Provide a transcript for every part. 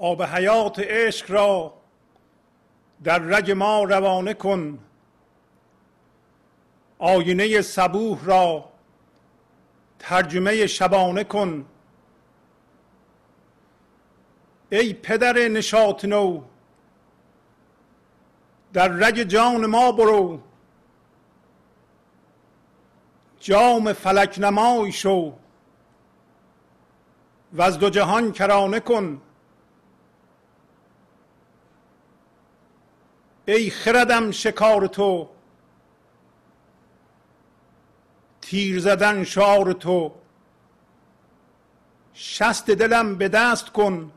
آب حیات عشق را در رگ ما روانه کن. آینه صبوح را ترجمه شبانه کن. ای پدر نشاط نو در رگ جان ما برو. جام فلک نمای شو و از دو جهان کرانه کن. ای خردم شکار تو تیر زدن شعار تو. شست دلم به دست کن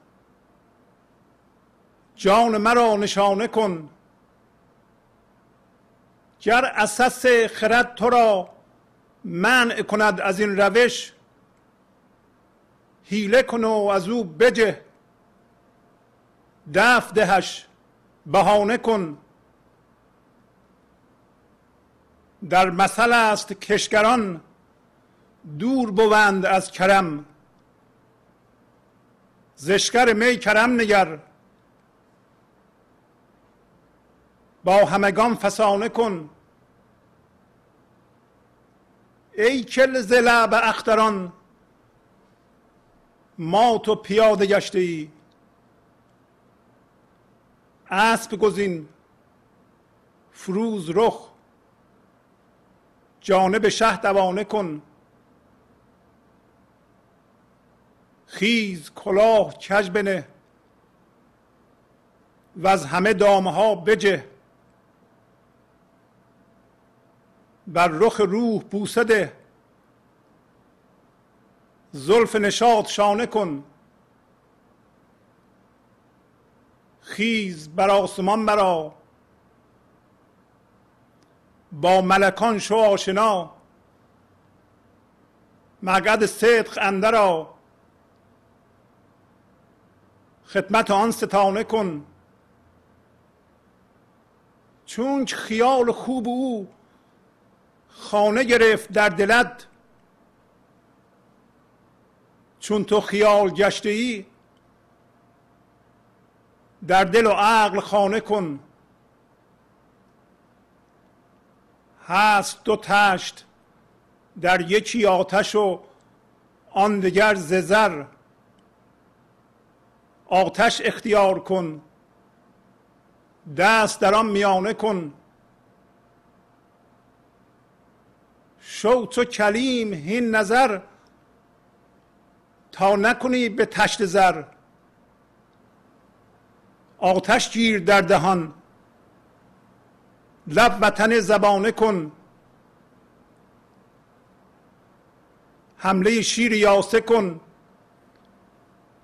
جان مرا نشانه کن. گر اساس خرد تو را منع کند از این روش حیله کن و از او بجه. دف دهش بهانه کن. در مثل است کشگران دور بوند از کرم. زشکر می کرم نگر. با همگان فسانه کن. ای کل زلع به اختران ما تو پیاده گشته ای اسب گزین فروز رخ. جانب شه دوانه کن. خیز کلاه کج بنه. و از همه دامه ها بجه. بر رخ روح بوسه ده. زلف نشاط شانه کن. خیز بر آسمان برا با ملکان شو آشنا. مقعد صدق اندرا خدمت آن ستانه کن. چون خیال خوب او خانه گرفت در دلت چون تو خیال گشته ای در دل و عقل خانه کن. هست دو تشت در یکی آتش و آن دگر ززر آتش اختیار کن دست در آن میانه کن. شو تو کلیم هین نظر تا نکنی به تشت زر. آتش گیر در دهان لب وطن زبانه کن. حمله شیر یاسه کن.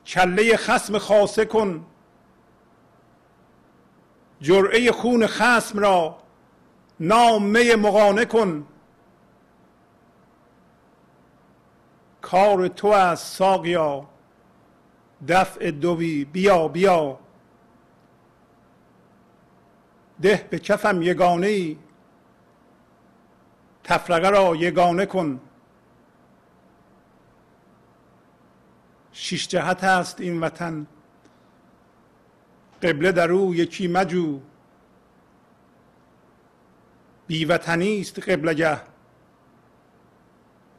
کله خسم خاصه کن. جرعه خون خسم را نامه مقانه کن. کار تو از ساقیا. دفع دوی بیا بیا. ده به کفم یگانه ای تفرقه را یگانه کن. شش جهت است این وطن. قبله در او یکی مجو. بی وطنی است قبلگه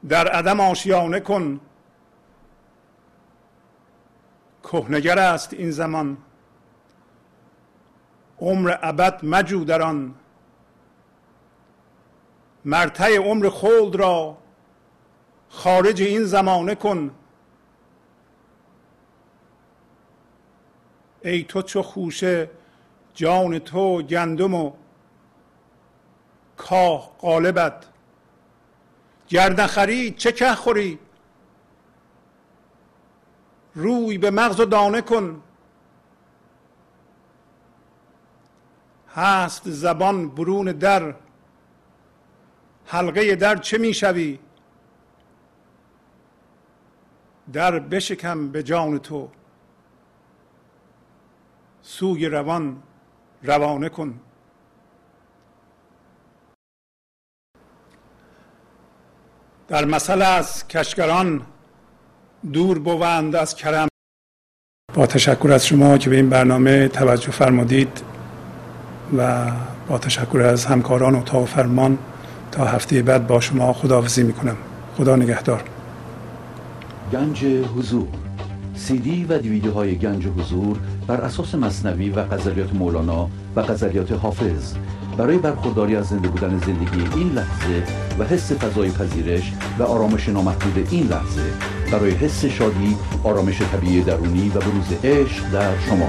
در عدم آشیانه کن. کهنگر است این زمان. عمر ابد مجو در آن. مرتع عمر خلد را خارج این زمانه کن. ای تو چو خوشه جان تو گندم و کاه قالبت. گر نخری چه که خوری روی به مغز و دانه کن. هست زبان برون در. حلقه در چه می‌شوی در بشکم به جان تو. سوی روان روانه کن. در مثل از کشگران دور بوند از کرم. با تشکر از شما که به این برنامه توجه فرمودید. و با تشکر از همکاران اتاق فرمان تا هفته بعد با شما خداحافظی می‌کنم. خدا نگهدار. گنج حضور. سی دی و دیویدیو های گنج حضور بر اساس مصنوی و قذریات مولانا و قذریات حافظ. برای برخورداری از زنده بودن زندگی این لحظه و حس فضای پذیرش و آرامش نامحدود این لحظه برای حس شادی آرامش طبیعی درونی و بروز عشق در شما.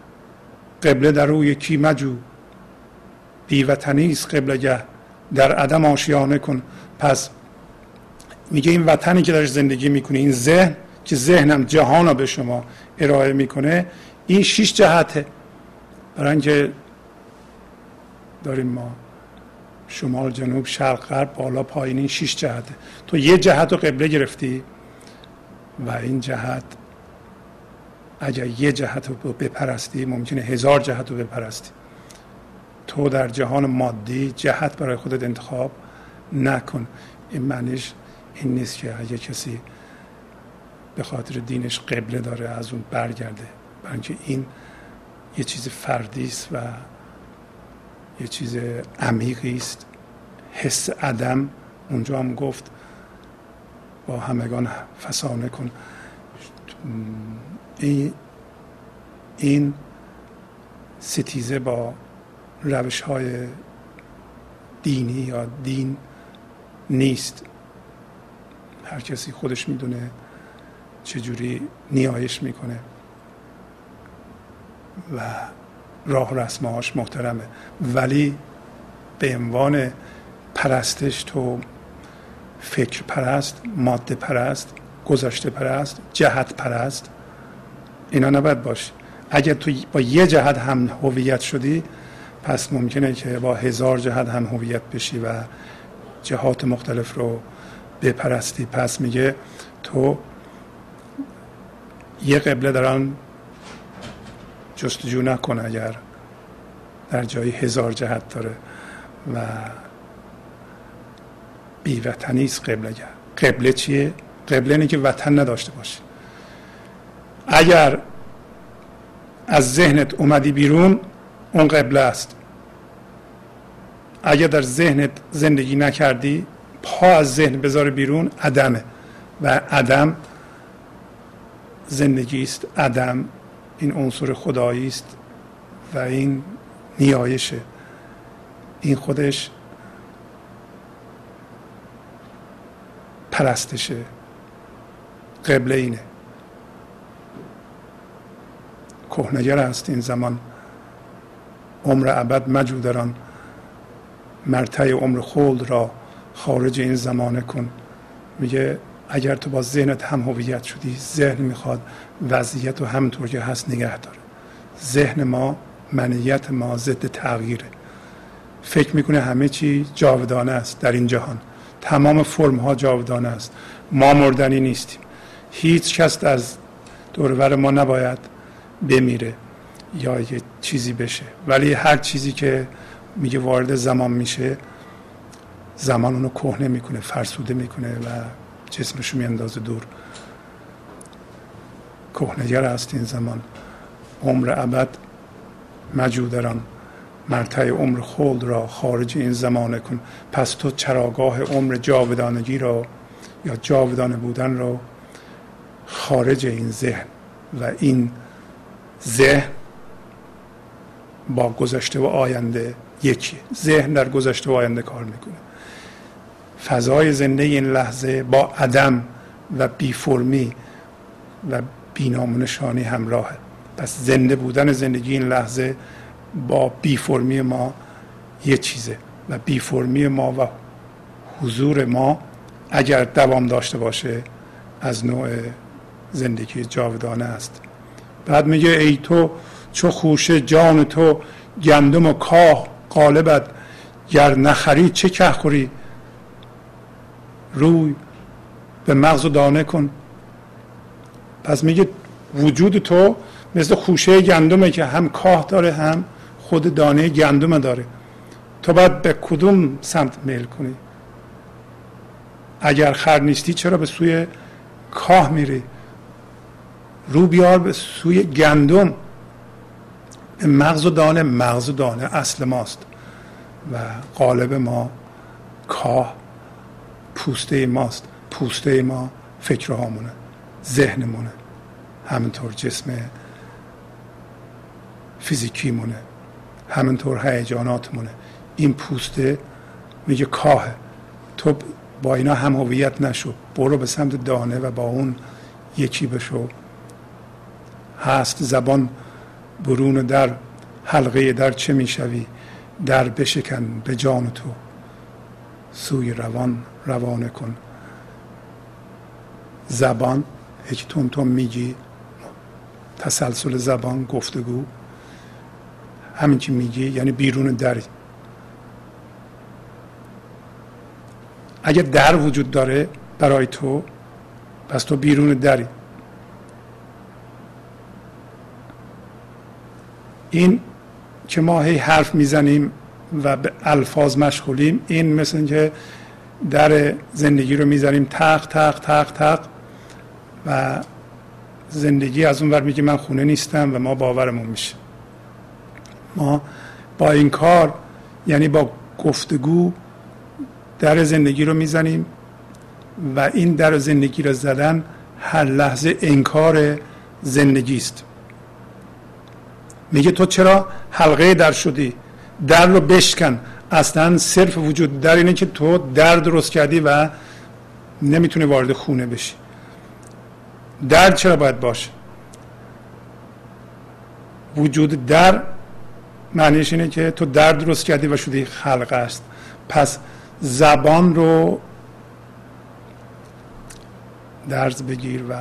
قبله در روی کی مجو؟ بی وطنی است قبله در عدم آشیانه کن. پس میگه این وطنی که درش زندگی می‌کنی این ذهن که ذهنم جهان به شما ارائه می‌کنه این شش جهته. برای اینکه داریم ما شمال جنوب شرق غرب بالا پایین این شش جهته. تو یه جهت رو قبله گرفتی و این جهت اگر یه جهت رو بپرستی ممکنه هزار جهت رو بپرستی. تو در جهان مادی جهت برای خودت انتخاب نکن. این معنیش این نیست که اگه کسی به خاطر دینش قبله داره از اون برگرده. اینکه این یه چیز فردی است و یه چیز عمیقی است. حس عدم اونجا هم گفت با همگان فسانه کن. این ستیزه با روش های دینی یا دین نیست. هر کسی خودش می‌دونه چجوری نیایش می‌کنه. و راه رسمهاش محترمه. ولی به عنوان پرستش تو فکر پرست ماده پرست گذشته پرست جهت پرست اینا نباید باشه اگر تو با یه جهت هم هویت شدی پس ممکنه که با هزار جهت هم هویت بشی و جهات مختلف رو بپرستی. پس میگه تو یه قبله دارن جستجو نکن اگر در جایی هزار جهت داره و بیوطنی است قبله قبله چیه؟ قبله اینه که وطن نداشته باشه اگر از ذهنت اومدی بیرون اون قبله است. اگر در ذهنت زندگی نکردی پا از ذهن بذار بیرون عدمه. و عدم زندگی است. عدم این عنصر خدایی است و این نیایشه. این خودش پرستشه. قبله اینه. کهنگر است این زمان. عمر ابد مجودران مرتع عمر خلد را خارج این زمانه کن. میگه اگر تو با ذهنت هم هویت شدی ذهن می‌خواد وضعیت رو همونطور که هست نگه داره. ذهن ما منیت ما ضد تغییره. فکر می‌کنه همه چی جاودانه است در این جهان. تمام فرم ها جاودانه است. ما مردنی نیستیم. هیچ کس از دورور ما نباید بمیره یا یه چیزی بشه. ولی هر چیزی که میگه وارد زمان میشه زمان اونو کهنه می‌کنه فرسوده می‌کنه و جسمشو میاندازه دور. کهنگر است این زمان. عمر ابد مجودران. مرتع عمر خلد را خارج این زمانه کن. پس تو چراگاه عمر جاودانگی را یا جاودانه بودن را خارج این ذهن و این ذهن با گذشته و آینده یکی. ذهن در گذشته و آینده کار می‌کنه. فضای زنده این لحظه با عدم و بی فرمی و بینامونشانی همراهه. پس زنده بودن زندگی این لحظه با بی فرمی ما یه چیزه. و بی فرمی ما و حضور ما اگر دوام داشته باشه از نوع زندگی جاودانه است. بعد میگه ای تو چو خوشه جان تو گندم و کاه قالبت گر نخری چه که خوری؟ روی به مغز و دانه کن. پس میگه وجود تو مثل خوشه گندمه که هم کاه داره هم خود دانه گندم داره. تو باید به کدوم سمت میل کنی؟ اگر خر نیستی چرا به سوی کاه میری؟ رو بیار به سوی گندم. مغز و دانه مغز و دانه اصل ماست. و قالب ما کاه پوسته ماست. پوسته ما فکرهامونه ذهنمونه. همینطور جسم فیزیکیمونه. همینطور هیجاناتمونه. این پوسته میگه کاه. تو با اینا هم هویت نشو. برو به سمت دانه و با اون یکی بشو. هست زبان برون در حلقه در چه می‌شوی؟ در بشکن به جان تو. سوی روان روانه کن. زبان یک تون تون میگی. تسلسل زبان گفتگو. همین که میگی یعنی بیرون در. اگر در وجود داره برای تو پس تو بیرون دری. این که ما هی حرف می‌زنیم و به الفاظ مشغولیم این مثل که در زندگی رو می‌زنیم تق تق تق تق و زندگی از اون ور میگه من خونه نیستم و ما باورمون میشه. ما با این کار یعنی با گفتگو در زندگی رو می‌زنیم و این در زندگی رو زدن هر لحظه انکار زندگی است. میگه تو چرا حلقه در شدی؟ در رو بشکن. اصلا صرف وجود در اینه که تو در درست کردی و نمی‌تونی وارد خونه بشی. در چرا باید باشه وجود در معنیش اینه که تو در درست کردی و شدی خلقه است. پس زبان رو درز بگیر و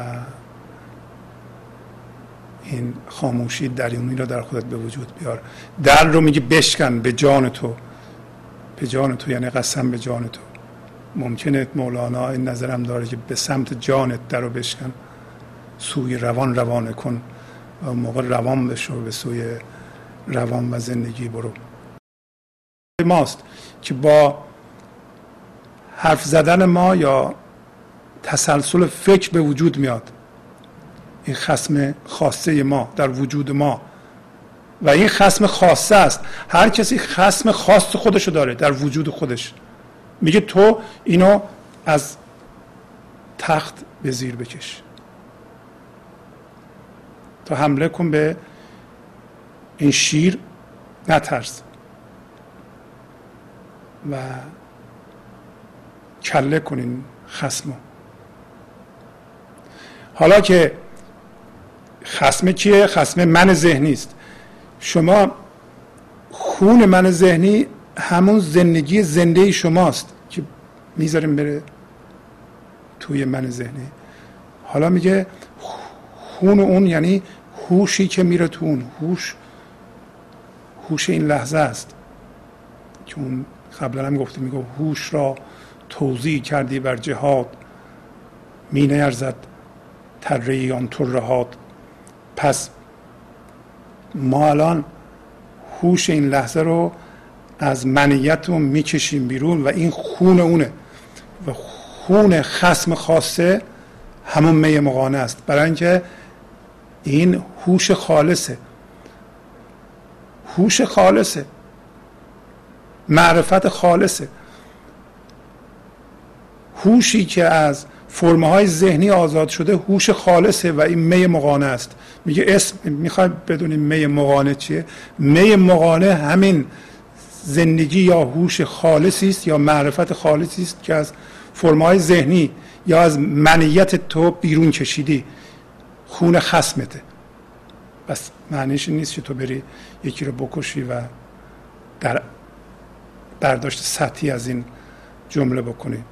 این خاموشی درونی رو در خودت به وجود بیار. در رو میگه بشکن به جان تو. به جان تو یعنی قسم به جان تو. ممکنه مولانا این نظرم داره که به سمت جانت در رو بشکن. سوی روان روانه کن و موقع روان بشو به سوی روان و زندگی برو. ماست که با حرف زدن ما یا تسلسل فکر به وجود میاد. این خسم خاصه ما در وجود ما. و این خسم خاصه است. هر کسی خسم خاص خودشو داره در وجود خودش. میگه تو اینو از تخت به زیر بکش. تو حمله کن به این شیر نترس. و کله کنین خسمو. حالا که خسم کیه؟ خسم من ذهنی است. شما خون من ذهنی همون زندگی زنده شماست که می‌ذاریم بره توی من ذهنی. حالا میگه خون اون یعنی هوشی که میره تو اون هوش هوش این لحظه است که اون قبلا هم گفته میگه هوش را توضیح کردی بر جهاد می نیرزد تره آن ترهات پس ما الان هوش این لحظه رو از منیت می‌کشیم بیرون و این خون اونه و خون خسم خاصه همون می مقانه است. برای اینکه این هوش خالصه. هوش خالصه. معرفت خالصه. هوشی که از فرمه های ذهنی آزاد شده هوش خالصه و این می مقانه است. میگه اسم می‌خوای بدونیم می مقانه چیه؟ می مقانه همین زندگی یا هوش خالصی است یا معرفت خالصی است که از فرمه های ذهنی یا از منیت تو بیرون کشیدی. خون خسمته. بس معنیش نیست که تو بری یکی رو بکشی و در برداشت سطحی از این جمله بکنی.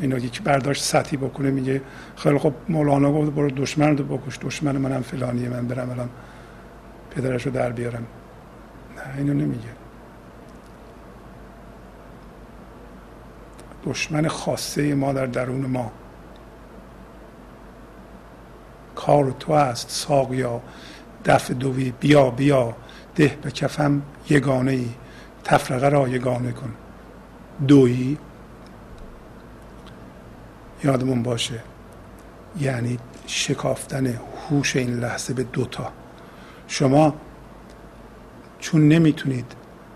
اینو یکی برداشت سطحی بکنه میگه خیلی خب مولانا گفت برو دشمن رو بکش دشمن منم فلانیه من برم الان پدرش رو در بیارم. نه اینو نمیگه. دشمن خاصه ما در درون ما. کار تو است ساقیا دفع دوی بیا بیا ده به کفم یگانه ای تفرقه را یگانه کن. دویی یادمون باشه. یعنی شکافتن هوش این لحظه به دوتا شما چون نمی‌تونید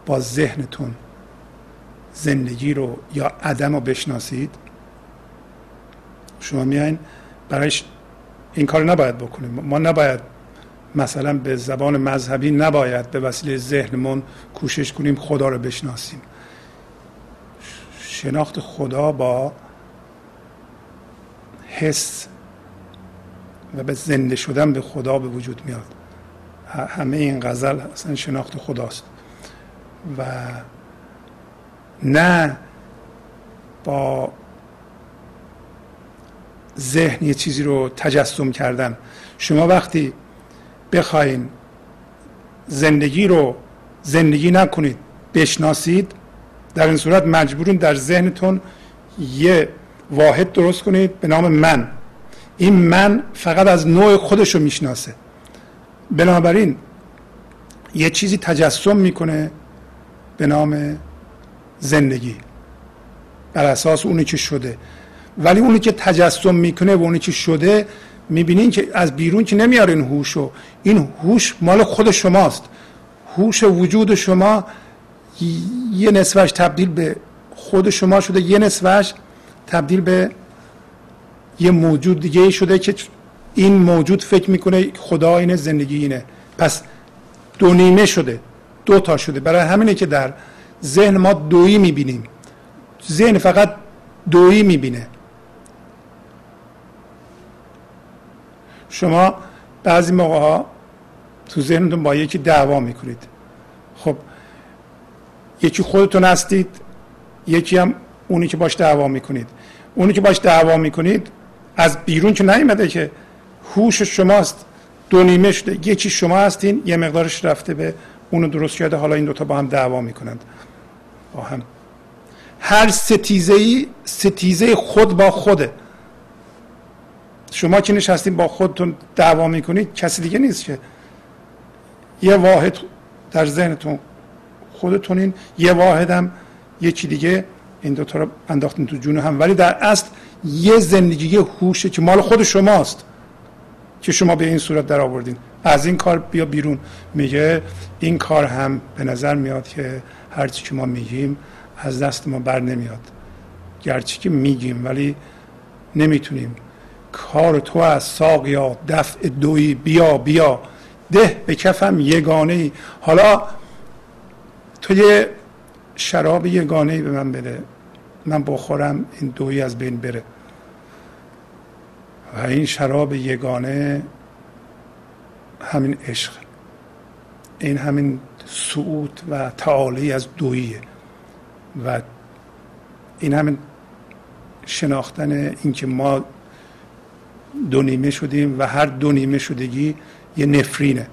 با ذهنتون زندگی رو یا عدم رو بشناسید شما میایین برایش این کار نباید بکنیم. ما نباید مثلا به زبان مذهبی نباید به وسیله ذهنمون کوشش کنیم خدا رو بشناسیم. شناخت خدا با حس و به زنده شدن به خدا به وجود میاد. همه این غزل اصلا شناخت خداست. و نه با ذهن یه چیزی رو تجسم کردن. شما وقتی بخواین زندگی رو زندگی نکنید بشناسید در این صورت مجبورون در ذهنتون یه واحد درست کنید به نام من. این من فقط از نوع خودش رو می‌شناسه. بنابراین یه چیزی تجسم می‌کنه به نام زندگی. بر اساس اونی که شده. ولی اونی که تجسم می‌کنه و اونی که شده می‌بینین که از بیرون که نمیاره این هوشو این هوش مال خود شماست. هوش وجود شما یه نصفش تبدیل به خود شما شده یه نصفش تبدیل به یه موجود دیگه شده که این موجود فکر می‌کنه خدا اینه زندگی اینه. پس دو نیمه شده دو تا شده. برای همینه که در ذهن ما دویی می‌بینیم. ذهن فقط دویی می‌بینه. شما بعضی موقع ها تو ذهنتون با یکی دعوا می‌کنید. خب یکی خودتون هستید یکی هم اونی که باش دعوا می‌کنید. اونی که باش دعوا می‌کنید از بیرون که نیومده که هوش شماست دو نیمه شده. یکی شما هستین یه مقدارش رفته به اونو درست کرده. حالا این دوتا با هم دعوا می‌کنند. با هم هر ستیزه ای ستیزه خود با خوده. شما که نشستین با خودتون دعوا می‌کنید کسی دیگه نیست که. یه واحد در ذهنتون خودتونین یه واحد هم یکی دیگه. این دوتا رو انداختین تو جون هم. ولی در اصل یه زندگی هوشه که مال خود شماست که شما به این صورت در آوردین. از این کار بیا بیرون. میگه این کار هم به نظر میاد که هرچی که ما میگیم از دست ما بر نمیاد. گرچه که میگیم ولی نمی‌تونیم. کار تو از ساقیا دفع دوی بیا بیا. ده به کفم یگانه ای حالا تو یه شراب یگانه ای به من بده. من بخورم این دوی از بین بره. و این شراب یگانه همین عشق. این همین سعود و تعالی از دویه. و این همین شناختن اینکه ما دو نیمه شدیم و هر دو نیمه شدگی یه نفرینه.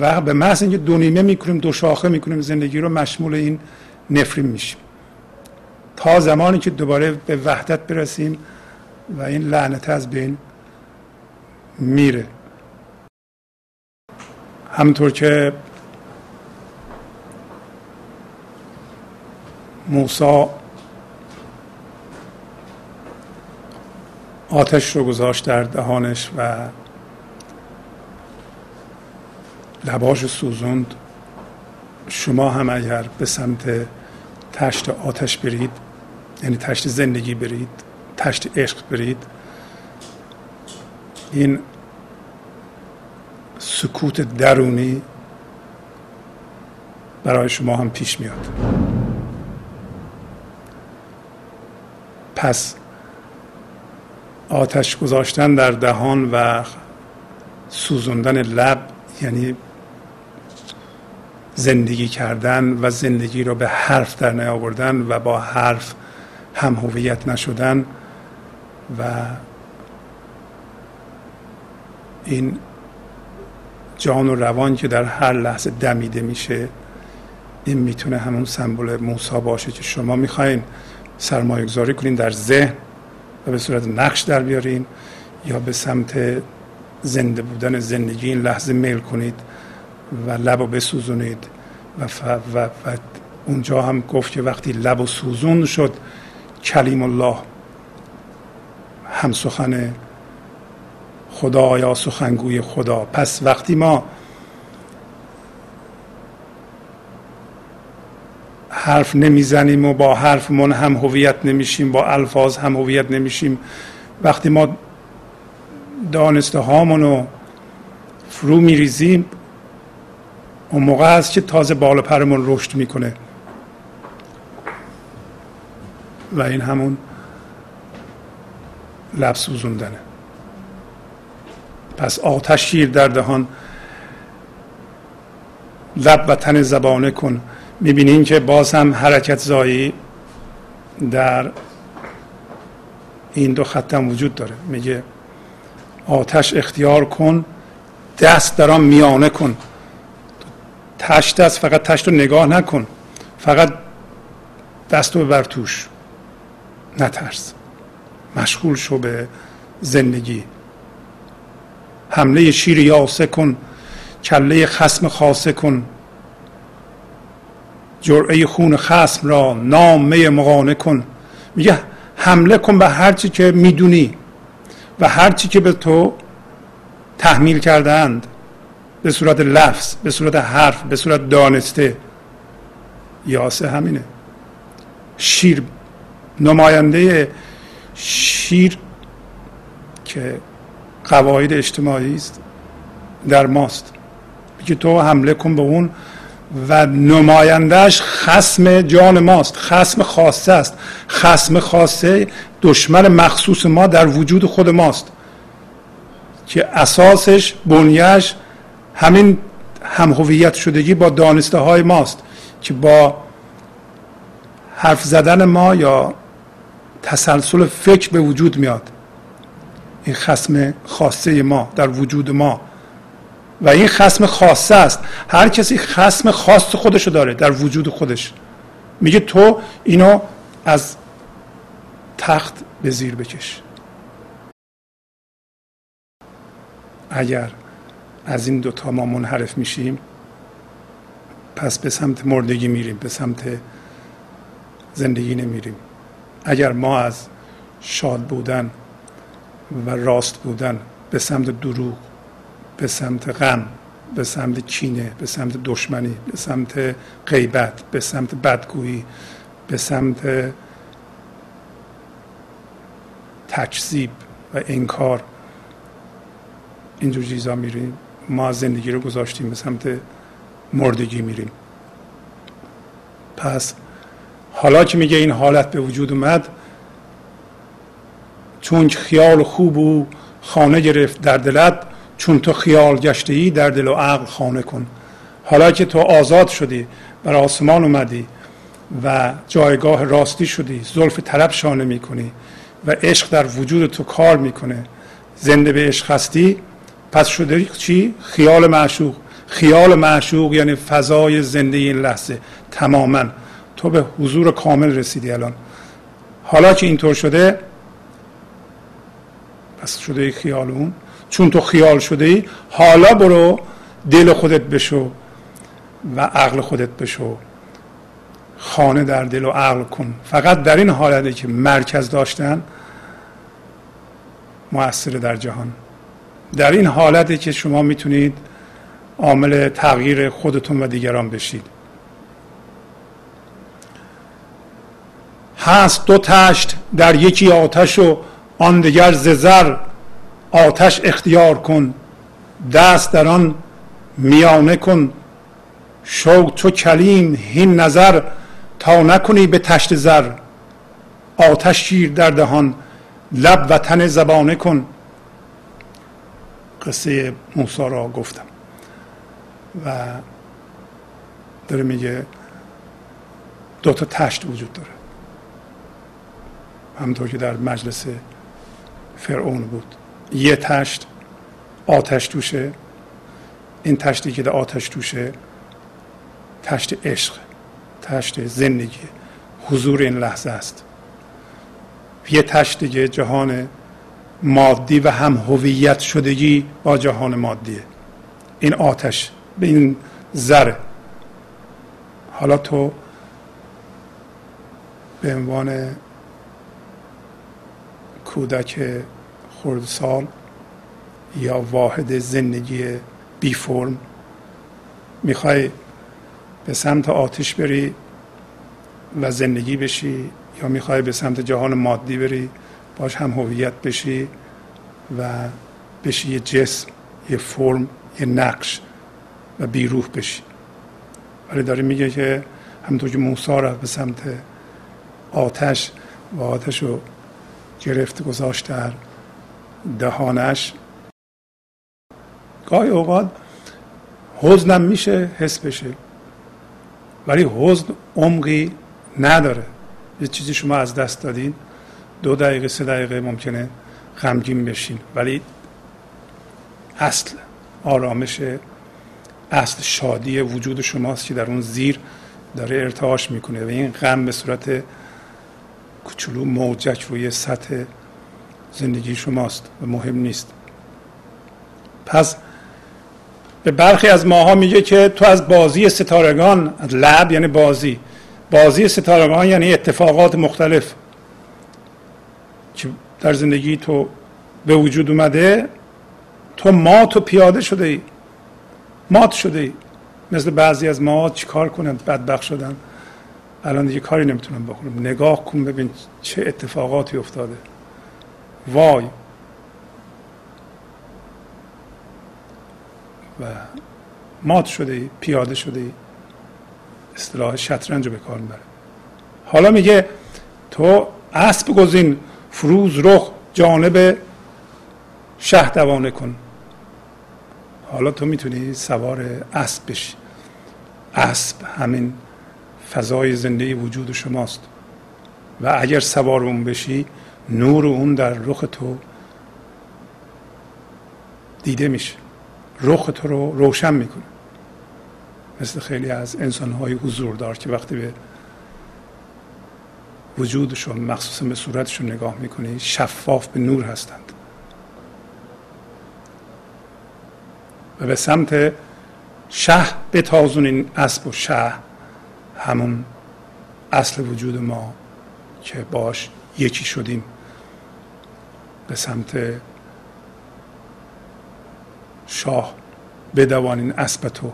و به محض اینکه دو نیمه می‌کنیم دو شاخه می‌کنیم زندگی رو مشمول این نفرین میشیم. تا زمانی که دوباره به وحدت برسیم و این لعنت از بین میره. همطور که موسا آتش رو گذاشت در دهانش و لباش سوزوند. شما هم اگر به سمت تشت آتش برید یعنی تشت زندگی برید تشت عشق برید این سکوت درونی برای شما هم پیش میاد. پس آتش گذاشتن در دهان و سوزوندن لب یعنی زندگی کردن و زندگی رو به حرف در نیاوردن و با حرف هم هویت نشدن و این جان و روان که در هر لحظه دمیده میشه این می‌تونه همون سمبل موسا باشه که شما می‌خواین. سرمایه گذاری کنین در ذهن و به صورت نقش در بیارین یا به سمت زنده بودن زندگی این لحظه میل کنید. و لب و بسوزونید. و, و, و اونجا هم گفت که وقتی لب و سوزون شد کلیم الله هم سخن خدا یا سخنگوی خدا. پس وقتی ما حرف نمی‌زنیم و با حرفمون هم هویت نمیشیم با الفاظ هم هویت نمیشیم وقتی ما دانسته هامون رو فرو میریزیم اون موقع هست که تازه بالا پرمون رشد می‌کنه. و این همون لب سوزوندنه. پس آتش شیر در دهان. لب و تن زبانه کن. می‌بینیم که باز هم حرکت زایی در این دو خطم وجود داره. میگه آتش اختیار کن دست در میانه کن. تشت است فقط تشت رو نگاه نکن. فقط دست رو ببر توش. نترس. مشغول شو به زندگی. حمله شیر یاسه کن. کله خسم خاصه کن. جرعه خون خسم را نامه مقانه کن. میگه حمله کن به هرچی که می‌دونی و هرچی که به تو تحمیل کردند به صورت لفظ به صورت حرف به صورت دانسته. یاسه همینه. شیر نماینده شیر که قواعد اجتماعی است در ماست. میگه تو حمله کن به اون و نمایندهش خسم جان ماست خسم خاصه است. خسم خاصه دشمن مخصوص ما در وجود خود ماست که اساسش بنیهش همین هم هویت شدگی با دانسته های ماست که با حرف زدن ما یا تسلسل فکر به وجود میاد. این خسم خاصه ما در وجود ما. و این خسم خاصه است. هر کسی خسم خاص خودشو داره در وجود خودش. میگه تو اینو از تخت به زیر بکش. اگر از این دوتا ما منحرف میشیم پس به سمت مردگی میریم به سمت زندگی نمیریم. اگر ما از شاد بودن و راست بودن به سمت دروغ به سمت غم به سمت کینه به سمت دشمنی به سمت غیبت به سمت بدگویی به سمت تکذیب و انکار اینجور چیزا میریم. ما زندگی رو گذاشتیم به سمت مردگی میریم. پس حالا که میگه این حالت به وجود اومد چون خیال خوب و خانه گرفت در دلت چون تو خیال گشته ای در دل و عقل خانه کن. حالا که تو آزاد شدی بر آسمان اومدی و جایگاه راستی شدی زلف طلب شانه می‌کنی و عشق در وجود تو کار می‌کنه. زنده به عشق هستی پس شده چی؟ خیال معشوق. خیال معشوق یعنی فضای زنده این لحظه. تماما. تو به حضور کامل رسیدی الان. حالا که اینطور شده پس شده خیال اون. چون تو خیال شده ای حالا برو دل خودت بشو و عقل خودت بشو. خانه در دل و عقل کن. فقط در این حالتی که مرکز داشتن مؤثر در جهان. در این حالتی که شما می‌تونید عامل تغییر خودتون و دیگران بشید. هست دو تشت در یکی آتش و آن دیگر ززر آتش اختیار کن دست در آن میانه کن. شوق تو کلیم هین نظر تا نکنی به تشت زر. آتش شیر در دهان لب و تن زبانه کن. قصه موسا را گفتم. و داره میگه دو تا تشت وجود داره. همطور که در مجلس فرعون بود. یه تشت آتش توشه. این تشتی که در آتش توشه تشت عشق تشت زندگی حضور این لحظه است. یه تشت دیگه جهان مادی و هم هویت شدگی با جهان مادیه. این آتش به این ذره حالا تو به عنوان کودک خردسال یا واحد زندگی بی فرم می‌خوای به سمت آتش بری و زندگی بشی یا می‌خوای به سمت جهان مادی بری؟ باش هم هویت بشی و بشی یه جسم یه فرم یه نقش و بیروح بشی. ولی داره میگه که همونطور که موسا رفت به سمت آتش و آتش رو گرفت گذاشت در دهانش. گاهی اوقات حزنم میشه حس بشه. ولی حزن عمقی نداره. یه چیزی شما از دست دادین. دو دقیقه سه دقیقه ممکنه غمگین بشین. ولی اصل آرامش اصل شادی وجود شماست که در اون زیر داره ارتعاش می‌کنه و این غم به صورت کوچولو موجک روی سطح زندگی شماست و مهم نیست. پس به برخی از ماها میگه که تو از بازی ستارگان از لب یعنی بازی. بازی ستارگان یعنی اتفاقات مختلف. که در زندگی تو به وجود اومده تو مات و پیاده شده ای. مات شده ای. مثل بعضی از ما چیکار کنند؟ بدبخ شدن. الان دیگه کاری نمی‌تونم بکنم نگاه کن ببین چه اتفاقاتی افتاده. وای. و مات شده ای پیاده شده ای. اصطلاح شطرنج رو به کار می‌بره. حالا میگه تو اسب گزین. فروز رخ جانب شه دوانه کن. حالا تو می‌تونی سوار اسب بشی. اسب همین فضای زنده وجود شماست. و اگر سوار اون بشی نور اون در رخ تو دیده میشه. رخ تو رو روشن می‌کنه. مثل خیلی از انسانهای حضوردار که وقتی به وجودشون مخصوصا به صورتشون نگاه می‌کنی شفاف به نور هستند. و به سمت شه بتازون این اسب و شه همون اصل وجود ما که باش یکی شدیم. به سمت شاه بدوانین اسب تو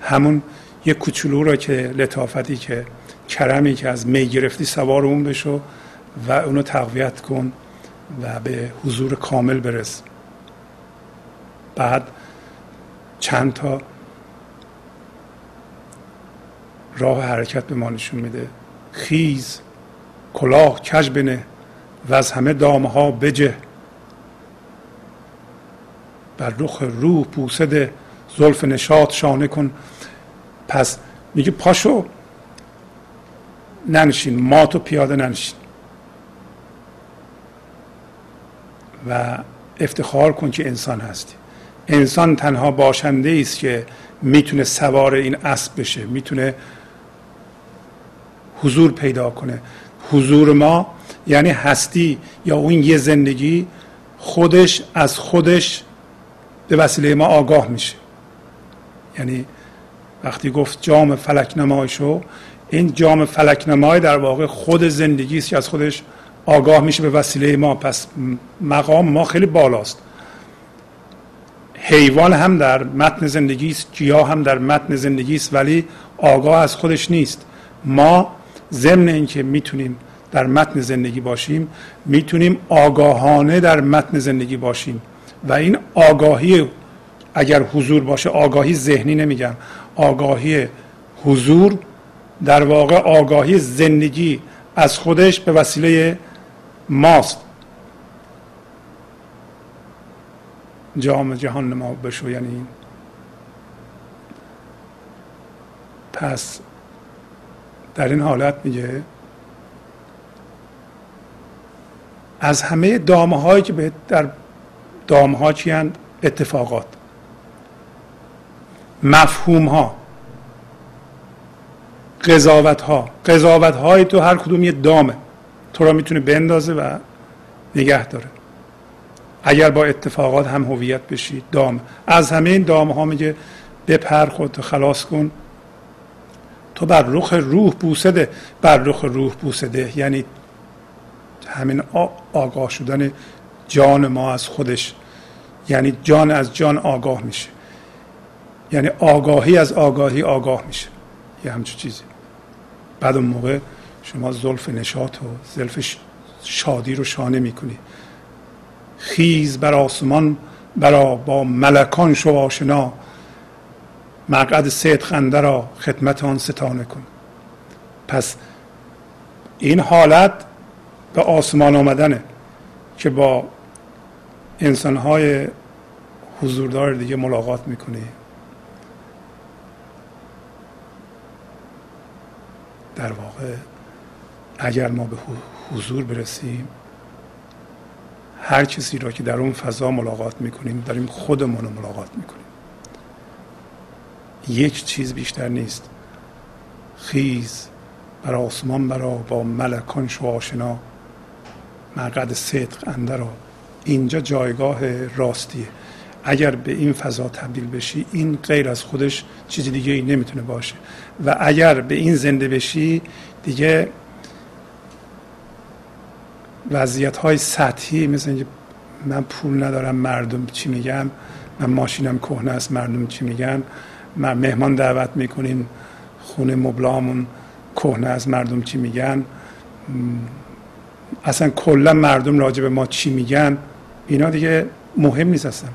همون یک کوچولو را که لطافتی که کرمی که از می گرفتی سوار اون بشو و اونو تقویت کن و به حضور کامل برس. بعد چند تا راه حرکت به ما نشون میده. خیز کلاه کج بنه و از همه دامه ها بجه. بر رخ روح پوسده زلف نشاط شانه کن. پس میگه پاشو ننشین مات و پیاده ننشین. و افتخار کن که انسان هستی. انسان تنها باشنده است که می‌تونه سوار این اسب بشه می‌تونه حضور پیدا کنه. حضور ما یعنی هستی یا اون یه زندگی خودش از خودش به وسیله ما آگاه میشه. یعنی وقتی گفت جام فلک نمای شو این جام فلک نمای در واقع خود زندگی است که از خودش آگاه میشه به وسیله ما. پس مقام ما خیلی بالاست. حیوان هم در متن زندگی است گیاه هم در متن زندگی است ولی آگاه از خودش نیست. ما ضمن اینکه می‌تونیم در متن زندگی باشیم می‌تونیم آگاهانه در متن زندگی باشیم. و این آگاهی اگر حضور باشه آگاهی ذهنی نمیگم آگاهی حضور در واقع آگاهی زندگی از خودش به وسیله ماست. جام جهان ما بشو یعنی پس در این حالت میگه از همه دامه هایی که به در دامه ها چی اتفاقات. مفهوم ها قضاوت ها قضاوت های تو هر کدوم یه دامه. تو را می‌تونه بندازه و نگه داره. اگر با اتفاقات هم هویت بشی دام. از همه این دام ها میگه بپر خودتو خلاص کن. تو بر رخ روح بوسده. بر رخ روح بوسده. یعنی همین آگاه شدن جان ما از خودش. یعنی جان از جان آگاه میشه. یعنی آگاهی از آگاهی آگاه میشه. یه همچون چیزی. بعد اون موقع شما زلف نشاط و زلف شادی رو شانه می‌کنی. خیز بر آسمان برا با ملکان شو آشنا. مقعد صدق خنده را خدمت آن ستانه کن. پس این حالت به آسمان آمدنه که با انسانهای حضوردار دیگه ملاقات می‌کنی. در واقع اگر ما به حضور برسیم هر کسی را که در اون فضا ملاقات می‌کنیم داریم خودمون رو ملاقات می‌کنیم. یک چیز بیشتر نیست. خیز بر آسمان برا با ملکان شو آشنا. مقعد صدق اندرا اینجا جایگاه راستیه. اگر به این فضا تبدیل بشی این غیر از خودش چیزی دیگه ای نمی‌تونه باشه. و اگر به این زنده بشی دیگه وضعیت های سطحی مثل اینکه من پول ندارم مردم چی میگن؟ من ماشینم کهنه است مردم چی میگن؟ من مهمان دعوت می‌کنیم خونه مبلامون کهنه از مردم چی میگن؟ اصلا کلا مردم راجع به ما چی میگن؟ اینا دیگه مهم نیست اصلا.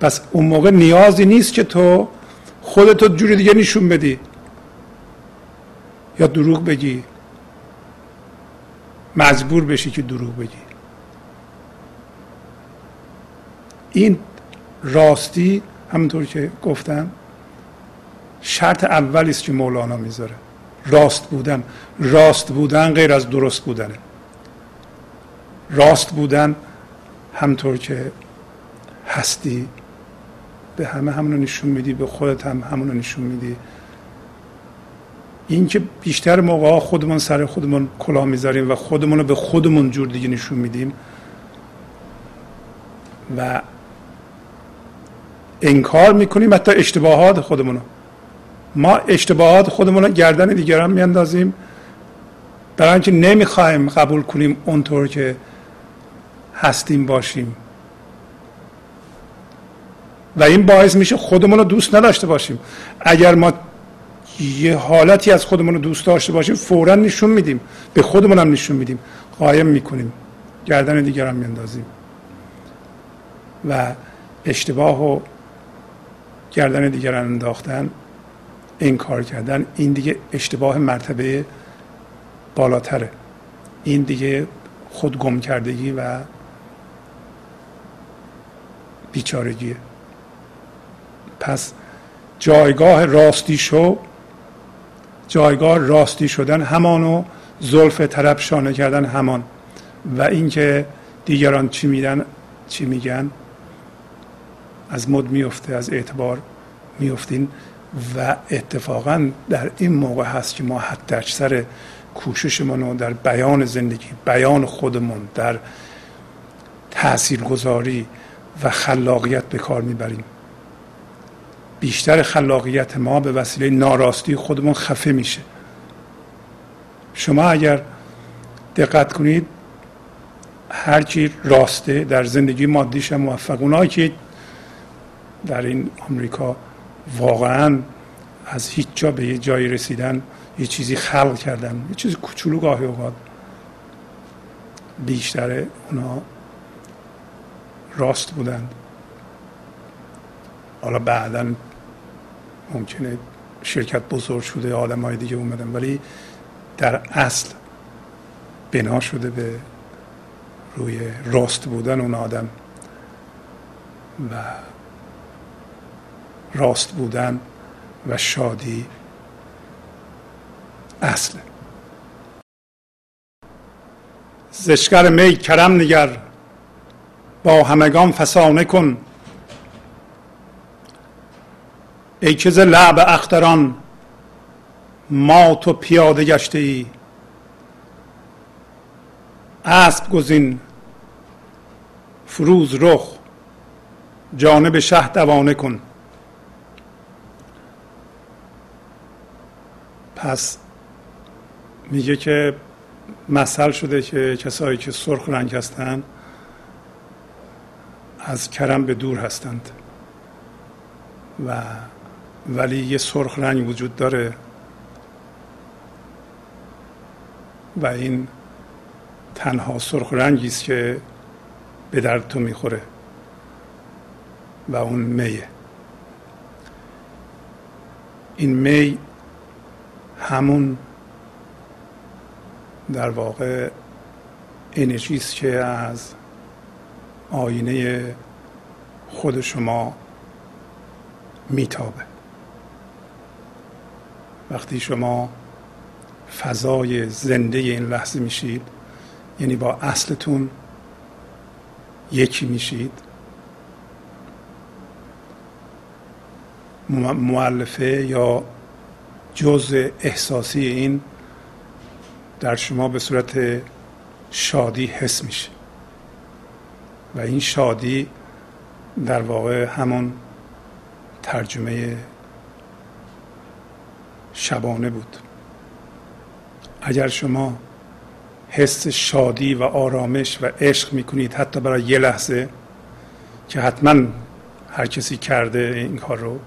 پس اون موقع نیازی نیست که تو خودتو جوری دیگه نشون بدی. یا دروغ بگی. مجبور بشی که دروغ بگی. این راستی همونطور که گفتم شرط اولی است که مولانا می‌ذاره. راست بودن. راست بودن غیر از درست بودنه. راست بودن همطور که هستی به همه همونو نشون میدی به خودت هم همونو نشون میدی. این که بیشتر موقع خودمون سر خودمون کلاه می‌ذاریم و خودمون رو به خودمون جور دیگه نشون میدیم و انکار می‌کنیم حتی اشتباهات خودمون ما اشتباهات خودمون رو گردن دیگران میاندازیم. برای اینکه نمی‌خوایم قبول کنیم اونطور که هستیم باشیم. و این باعث میشه خودمون رو دوست نداشته باشیم. اگر ما یه حالتی از خودمون رو دوست داشته باشیم فورا نشون میدیم. به خودمون هم نشون میدیم. قایم می‌کنیم. گردن دیگران میاندازیم. و اشتباه و گردن دیگران انداختن کار کردن این دیگه اشتباه مرتبه بالاتره. این دیگه خود گم کردگی و بیچارگیه. پس جایگاه راستی شو جایگاه راستی شدن همانو زلف طرف شانه کردن همان. و اینکه دیگران چی میدن چی میگن از مد میفته از اعتبار میفتین و اتفاقا در این موقع هست که ما حتی اکثر کوششمون رو در بیان زندگی بیان خودمون در تاثیرگذاری و خلاقیت به کار می‌بریم. بیشتر خلاقیت ما به وسیله ناراستی خودمون خفه میشه. شما اگر دقت کنید هر کی راسته در زندگی مادیش موفق اونایی که در این آمریکا واقعا از هیچ جا به یه جایی رسیدن یه چیزی خلق کردن یه چیزی کوچولو گاهی اوقات بیشتر اونا راست بودند حالا بعدا ممکنه شرکت بزرگ شده آدم های دیگه اومدن ولی در اصل بنا شده به روی راست بودن اون آدم و راست بودن و شادی زشکر می کرم نگر با همگان فسانه کن. ای که ز لعب اختران ما تو پیاده گشته ای. اسب گزین فروز رخ جانب شه دوانه کن. پس میگه که مثل شده که کسایی که سرخ رنگ هستند از کرم به دور هستند. و ولی یه سرخ رنگ وجود داره. و این تنها سرخ رنگی است که به درد تو می‌خوره. و اون میه. این می همون در واقع انرژی است که از آینه خود شما میتابه. وقتی شما فضای زنده این لحظه میشید یعنی با اصلتون یکی میشید معلفه یا جزء احساسی این در شما به صورت شادی حس میشه. و این شادی در واقع همون ترجمه شبانه بود. اگر شما حس شادی و آرامش و عشق می‌کنید حتی برای یه لحظه که حتما هر کسی کرده این کار رو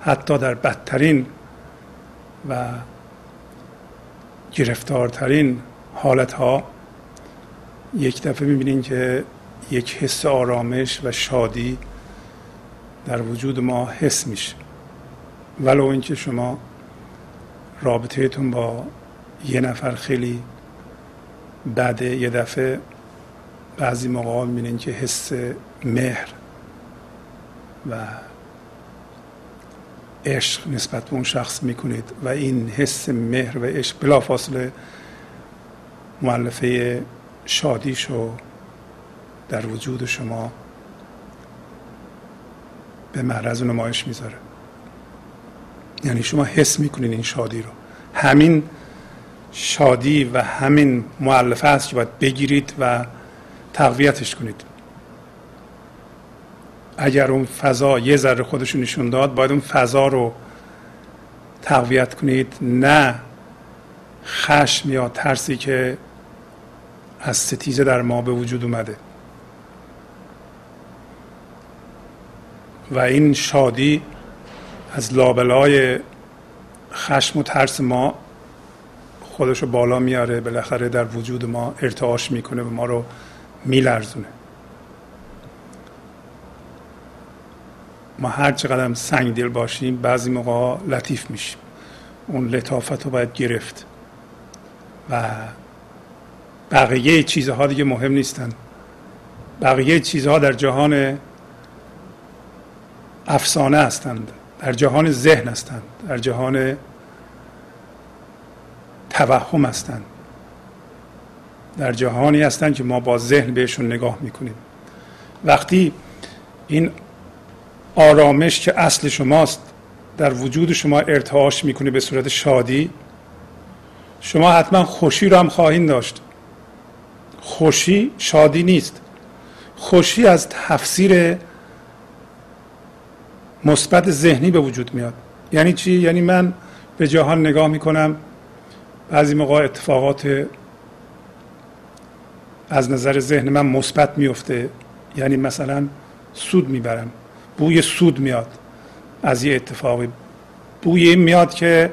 حتی در بدترین و گرفتارترین حالت ها یک دفعه می‌بینین که یک حس آرامش و شادی در وجود ما حس میشه. ولو اینکه شما رابطهتون با یه نفر خیلی بعد یه دفعه بعضی موقع می‌بینین که حس مهر و عشق نسبت به اون شخص می‌کنید و این حس مهر و عشق بلافاصله معلفه شادیشو در وجود شما به معرض نمایش می‌ذاره. یعنی شما حس می‌کنید این شادی رو. همین شادی و همین معلفه است که باید بگیرید و تقویتش کنید. اگر اون فضا یه ذره خودشون نشون داد باید اون فضا رو تقویت کنید نه خشم یا ترسی که از ستیزه در ما به وجود اومده. و این شادی از لابلای خشم و ترس ما خودش رو بالا میاره بالاخره در وجود ما ارتعاش می‌کنه و ما رو میلرزونه. ما هر چقدر سنگ دل باشیم بعضی موقع لطیف میشیم. اون لطافت رو باید گرفت. و بقیه چیزها دیگه مهم نیستن. بقیه چیزها در جهان افسانه هستند. در جهان ذهن هستند. در جهان توهم هستند. در جهانی هستند که ما با ذهن بهشون نگاه می‌کنیم. وقتی این آرامش که اصل شماست در وجود شما ارتعاش می‌کنه به صورت شادی شما حتما خوشی رو هم خواهید داشت. خوشی شادی نیست. خوشی از تفسیر مثبت ذهنی به وجود میاد. یعنی چی؟ یعنی من به جهان نگاه می‌کنم بعضی موقع اتفاقات از نظر ذهن من مثبت میفته یعنی مثلا سود می‌برم بوی سود میاد از یه اتفاقی. بوی این میاد که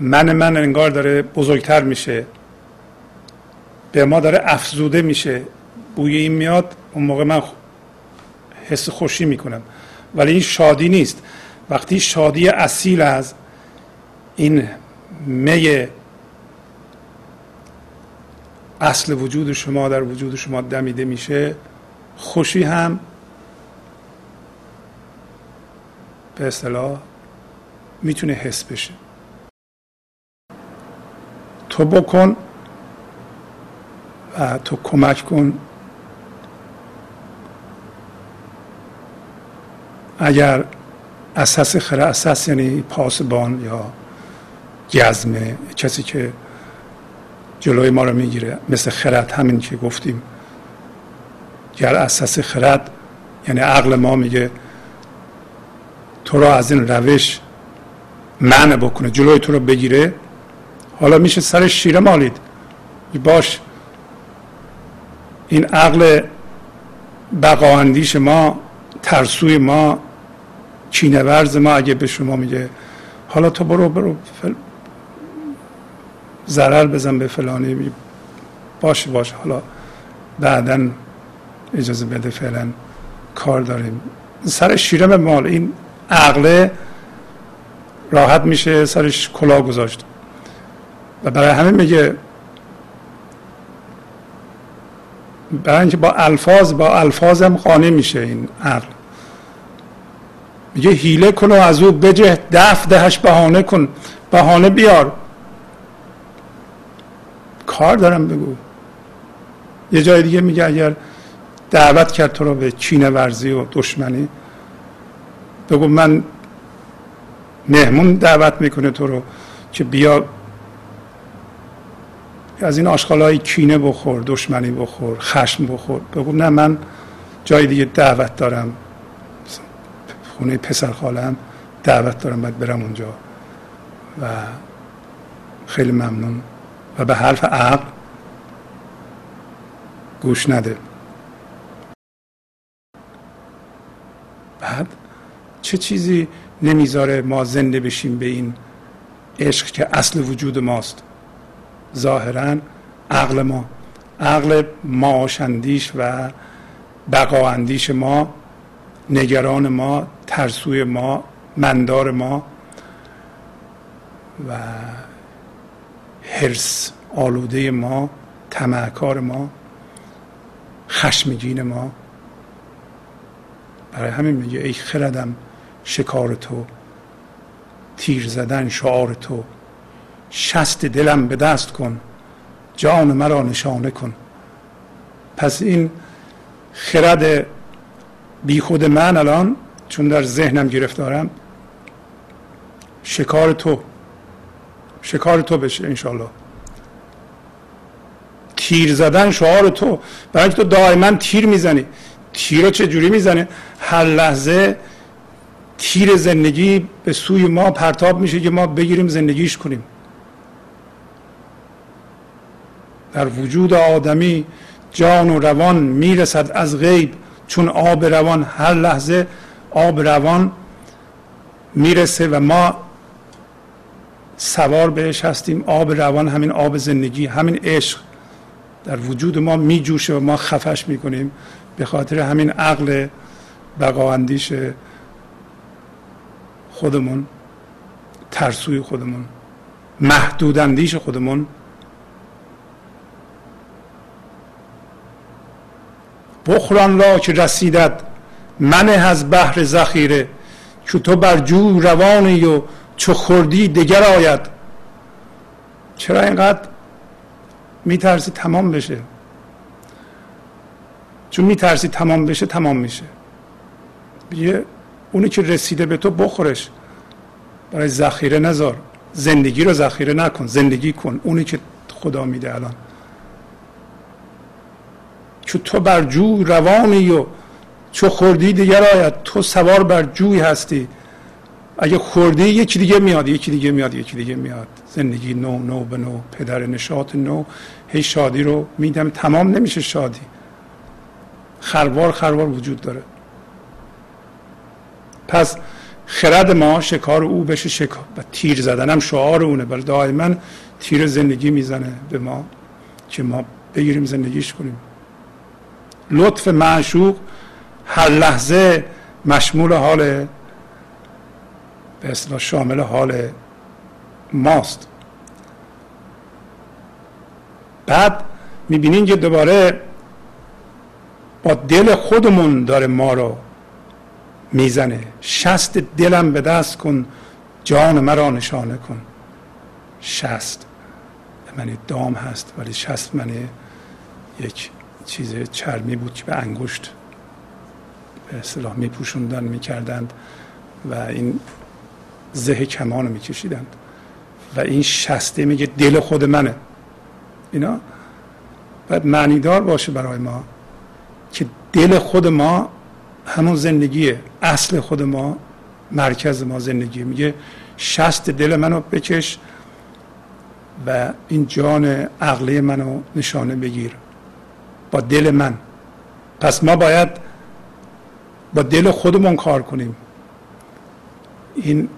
من من انگار داره بزرگتر میشه به ما داره افزوده میشه. بوی این میاد اون موقع من حس خوشی می‌کنم. ولی این شادی نیست. وقتی شادی اصیل از این می اصل وجود شما در وجود شما دمیده میشه خوشی هم به اصطلاح می‌تونه حس بشه. تو بکن و تو کمک کن. اگر اساس خرد اساس یعنی پاسبان یا گزمه کسی که جلوی ما رو می‌گیره مثل خرد همین که گفتیم. گر اساس خرد یعنی عقل ما میگه تو را از این روش منع بکنه جلوی تو رو بگیره حالا میشه سر شیره مالید. باش این عقل بقااندیش ما ترسوی ما چینه ورز ما اگه به شما میگه حالا تو برو برو فل... ضرر بزن به فلانی باشه باشه حالا بعدا اجازه بده فعلا کار داریم. سر شیرم مال این عقله راحت میشه سرش کلاه گذاشت. و برای همه میگه برای با الفاظ با الفاظ هم قانع میشه این عقل. میگه هیله کن و از او بجه دف دهش بهانه کن بهانه بیار. کار دارم بگو. یه جای دیگه میگه اگر دعوت کرد تو رو به چینه ورزی و دشمنی بگو من مهمون دعوت می‌کنه تو رو که بیا از این های کینه بخور دشمنی بخور خشم بخور. بگو نه من جای دیگه دعوت دارم. خونه پسر خالم دعوت دارم باید برم اونجا. و خیلی ممنون. و به حرف عقل گوش نده. بعد چه چیزی نمی‌ذاره ما زنده بشیم به این عشق که اصل وجود ماست؟ ظاهرا عقل ما. عقل معاشندیش و بقااندیش ما نگران ما ترسوی ما مندار ما و حرس آلوده ما تمعکار ما خشمگین ما. برای همین میگه ای خردم شکار تو تیر زدن شعار تو. شست دلم به دست کن جان مرا نشانه کن. پس این خرد بی خود من الان چون در ذهنم گرفتارم شکار تو شکار تو بشه انشالله. تیر زدن شعار تو برای تو دائما تیر می‌زنی. تیر رو چجوری می‌زنه؟ هر لحظه تیر زندگی به سوی ما پرتاب میشه که ما بگیریم زندگیش کنیم. در وجود آدمی جان و روان می‌رسد از غیب چون آب روان هر لحظه آب روان می‌رسه و ما سوار بهش هستیم. آب روان همین آب زندگی همین عشق در وجود ما میجوشه و ما خفش می‌کنیم به خاطر همین عقل بقااندیش خودمون ترسوی خودمون محدوداندیش خودمون بخران را که رسیدد من از بحر ذخیره. که تو بر جو روانی و چو خوردی دگر آید. چرا اینقدر میترسی تمام بشه؟ چون میترسی تمام بشه تمام میشه. یه اونی که رسیده به تو بخورش. برای ذخیره نذار زندگی رو ذخیره نکن زندگی کن. اونی که خدا میده الان. چو تو بر جو روانی و چو خوردی دیگر آید تو سوار بر جوی هستی. اگه خوردی یکی دیگه میاد یکی دیگه میاد یکی دیگه میاد. زندگی نو نو به نو پدر نشاط نو. هی شادی رو میدم تمام نمیشه شادی. خروار خروار وجود داره. پس خرد ما شکار او بشه شکار. و تیر زدنم شعار اونه بل دائما تیر زندگی می‌زنه به ما که ما بگیریم زندگیش کنیم. لطف معشوق هر لحظه مشمول حال به اصطلاح شامل حال ماست. بعد می‌بینین که دوباره با دل خودمون داره ما رو می‌زنه. شست دلم به دست کن جان مرا نشانه کن. شست. معنی دام هست ولی شست معنی یک چیز چرمی بود که به انگشت به اصطلاح میپوشوندن می‌کردند و این زه کمان رو میکشیدند. و این شسته میگه دل خود منه. اینا؟ باید معنیدار باشه برای ما که دل خود ما همون زندگیه. اصل خود ما مرکز ما زندگی میگه شست دل منو بکش و این جان عقلی منو نشانه بگیر. با دل من. پس ما باید با دل خودمون کار کنیم. این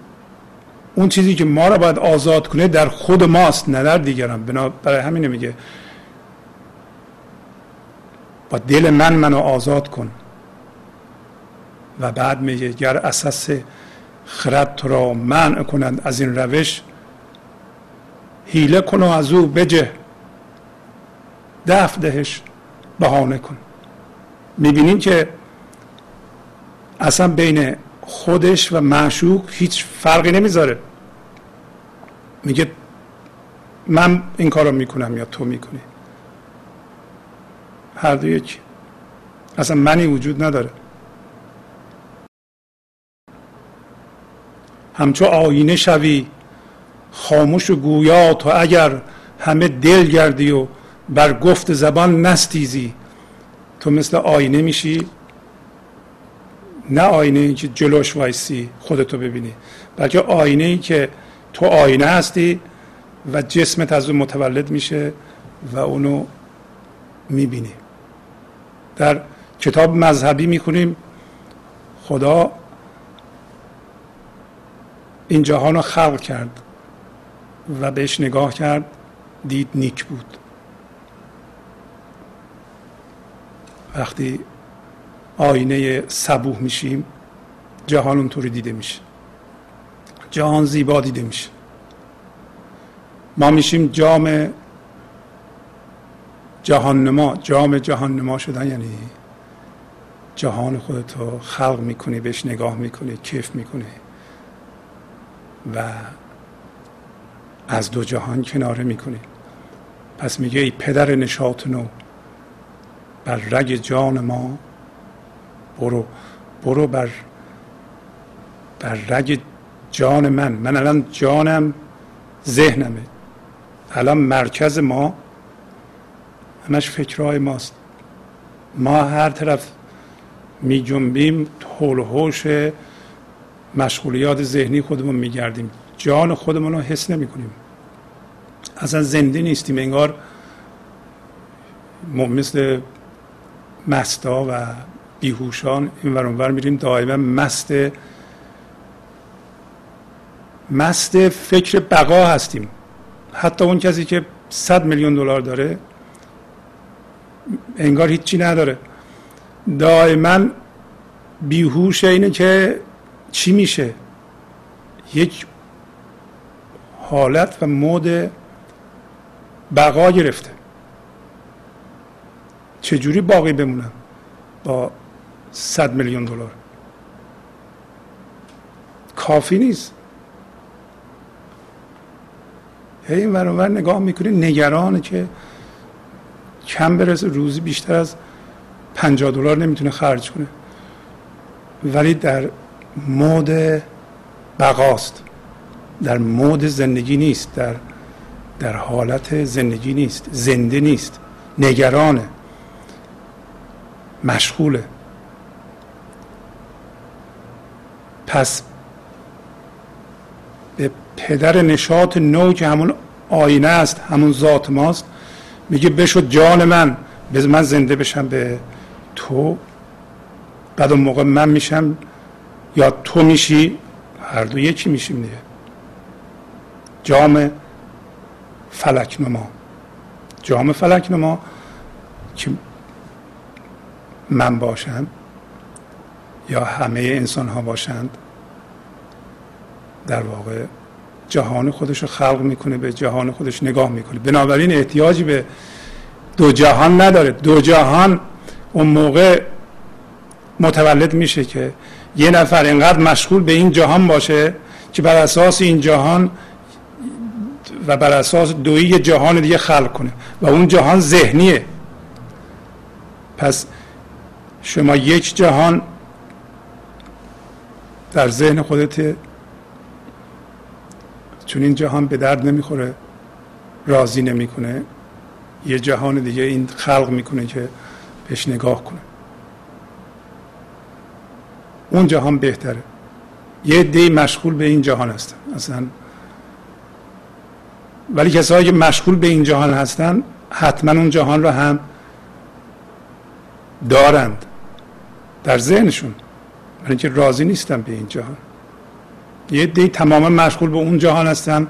اون چیزی که ما را باید آزاد کنه در خود ماست نه در دیگران. بنا برای همینه میگه. با دل من منو آزاد کن. و بعد میگه گر اساس خرد تو را منع کنند از این روش حیله کن و از او بجه. دفع دهش. بهانه کن می‌بینیم که اصلا بین خودش و معشوق هیچ فرقی نمی‌ذاره. میگه من این کارو می‌کنم یا تو می‌کنی. هر دو یک اصلا منی وجود نداره. همچو آینه شوی خاموش و گویا تو اگر همه دل گردی و بر گفت زبان نستیزی. تو مثل آینه میشی نه آینه ای که جلوش وایسی خودتو ببینی بلکه آینه ای که تو آینه هستی و جسمت از اون متولد میشه و اونو می‌بینی. در کتاب مذهبی می‌خونیم خدا این جهان رو خلق کرد و بهش نگاه کرد دید نیک بود. وقتی آینه صبوح میشیم جهان اونطوری دیده میشه. جهان زیبا دیده میشه. ما میشیم جام جهان نما جام جهان نما شدن یعنی جهان خودتو خلق می‌کنی بهش نگاه می‌کنی کیف می‌کنی. و از دو جهان کناره می‌کنی. پس میگه ای پدر نشاط نو بر رگ جان ما. برو برو بر بر رگ جان من. من الان جانم ذهنمه. الان مرکز ما. همش فکرهای ماست. ما هر طرف می جنبیم حول حوش مشغولیات ذهنی خودمون میگردیم جان خودمون رو حس نمی کنیم. اصلا زنده نیستیم. انگار مثل مستا و بیهوشان این ورانور میریم. دائما مست مست فکر بقا هستیم. حتی اون کسی که صد میلیون دلار داره انگار هیچی نداره. دائما بیهوش اینه که چی میشه؟ یک حالت و مود بقا گرفته. چجوری باقی بمونم با صد میلیون دلار؟ کافی نیست. هی این ورانور نگاه می‌کنی نگرانه که کم برسه روزی بیشتر از پنجاه دلار نمی‌تونه خرج کنه. ولی در مود بقاست. در مود زندگی نیست. در در حالت زندگی نیست. زنده نیست. نگرانه. مشغوله. پس به پدر نشاط نو که همون آینه است همون ذات ماست. میگه بشو جان من بذار من زنده بشم به تو. بعد اون موقع من میشم یا تو میشی؟ هر دو یکی میشیم دیگه. جام فلک نما. جام فلک نما که من باشم یا همه انسان ها باشند در واقع جهان خودش رو خلق می‌کنه به جهان خودش نگاه می‌کنه. بنابراین احتیاجی به دو جهان نداره. دو جهان اون موقع متولد میشه که یه نفر اینقدر مشغول به این جهان باشه که بر اساس این جهان و بر اساس دویی جهان دیگه خلق کنه. و اون جهان ذهنیه. پس شما یک جهان در ذهن خودت چون این جهان به درد نمی‌خوره راضی نمی‌کنه یه جهان دیگه این خلق می‌کنه که بهش نگاه کنه. اون جهان بهتره. یه دی مشغول به این جهان هستن. اصلا ولی کسایی که مشغول به این جهان هستن حتما اون جهان رو هم دارند. در ذهنشون. برای اینکه راضی نیستن به این جهان. یه دی تماما مشغول به اون جهان هستن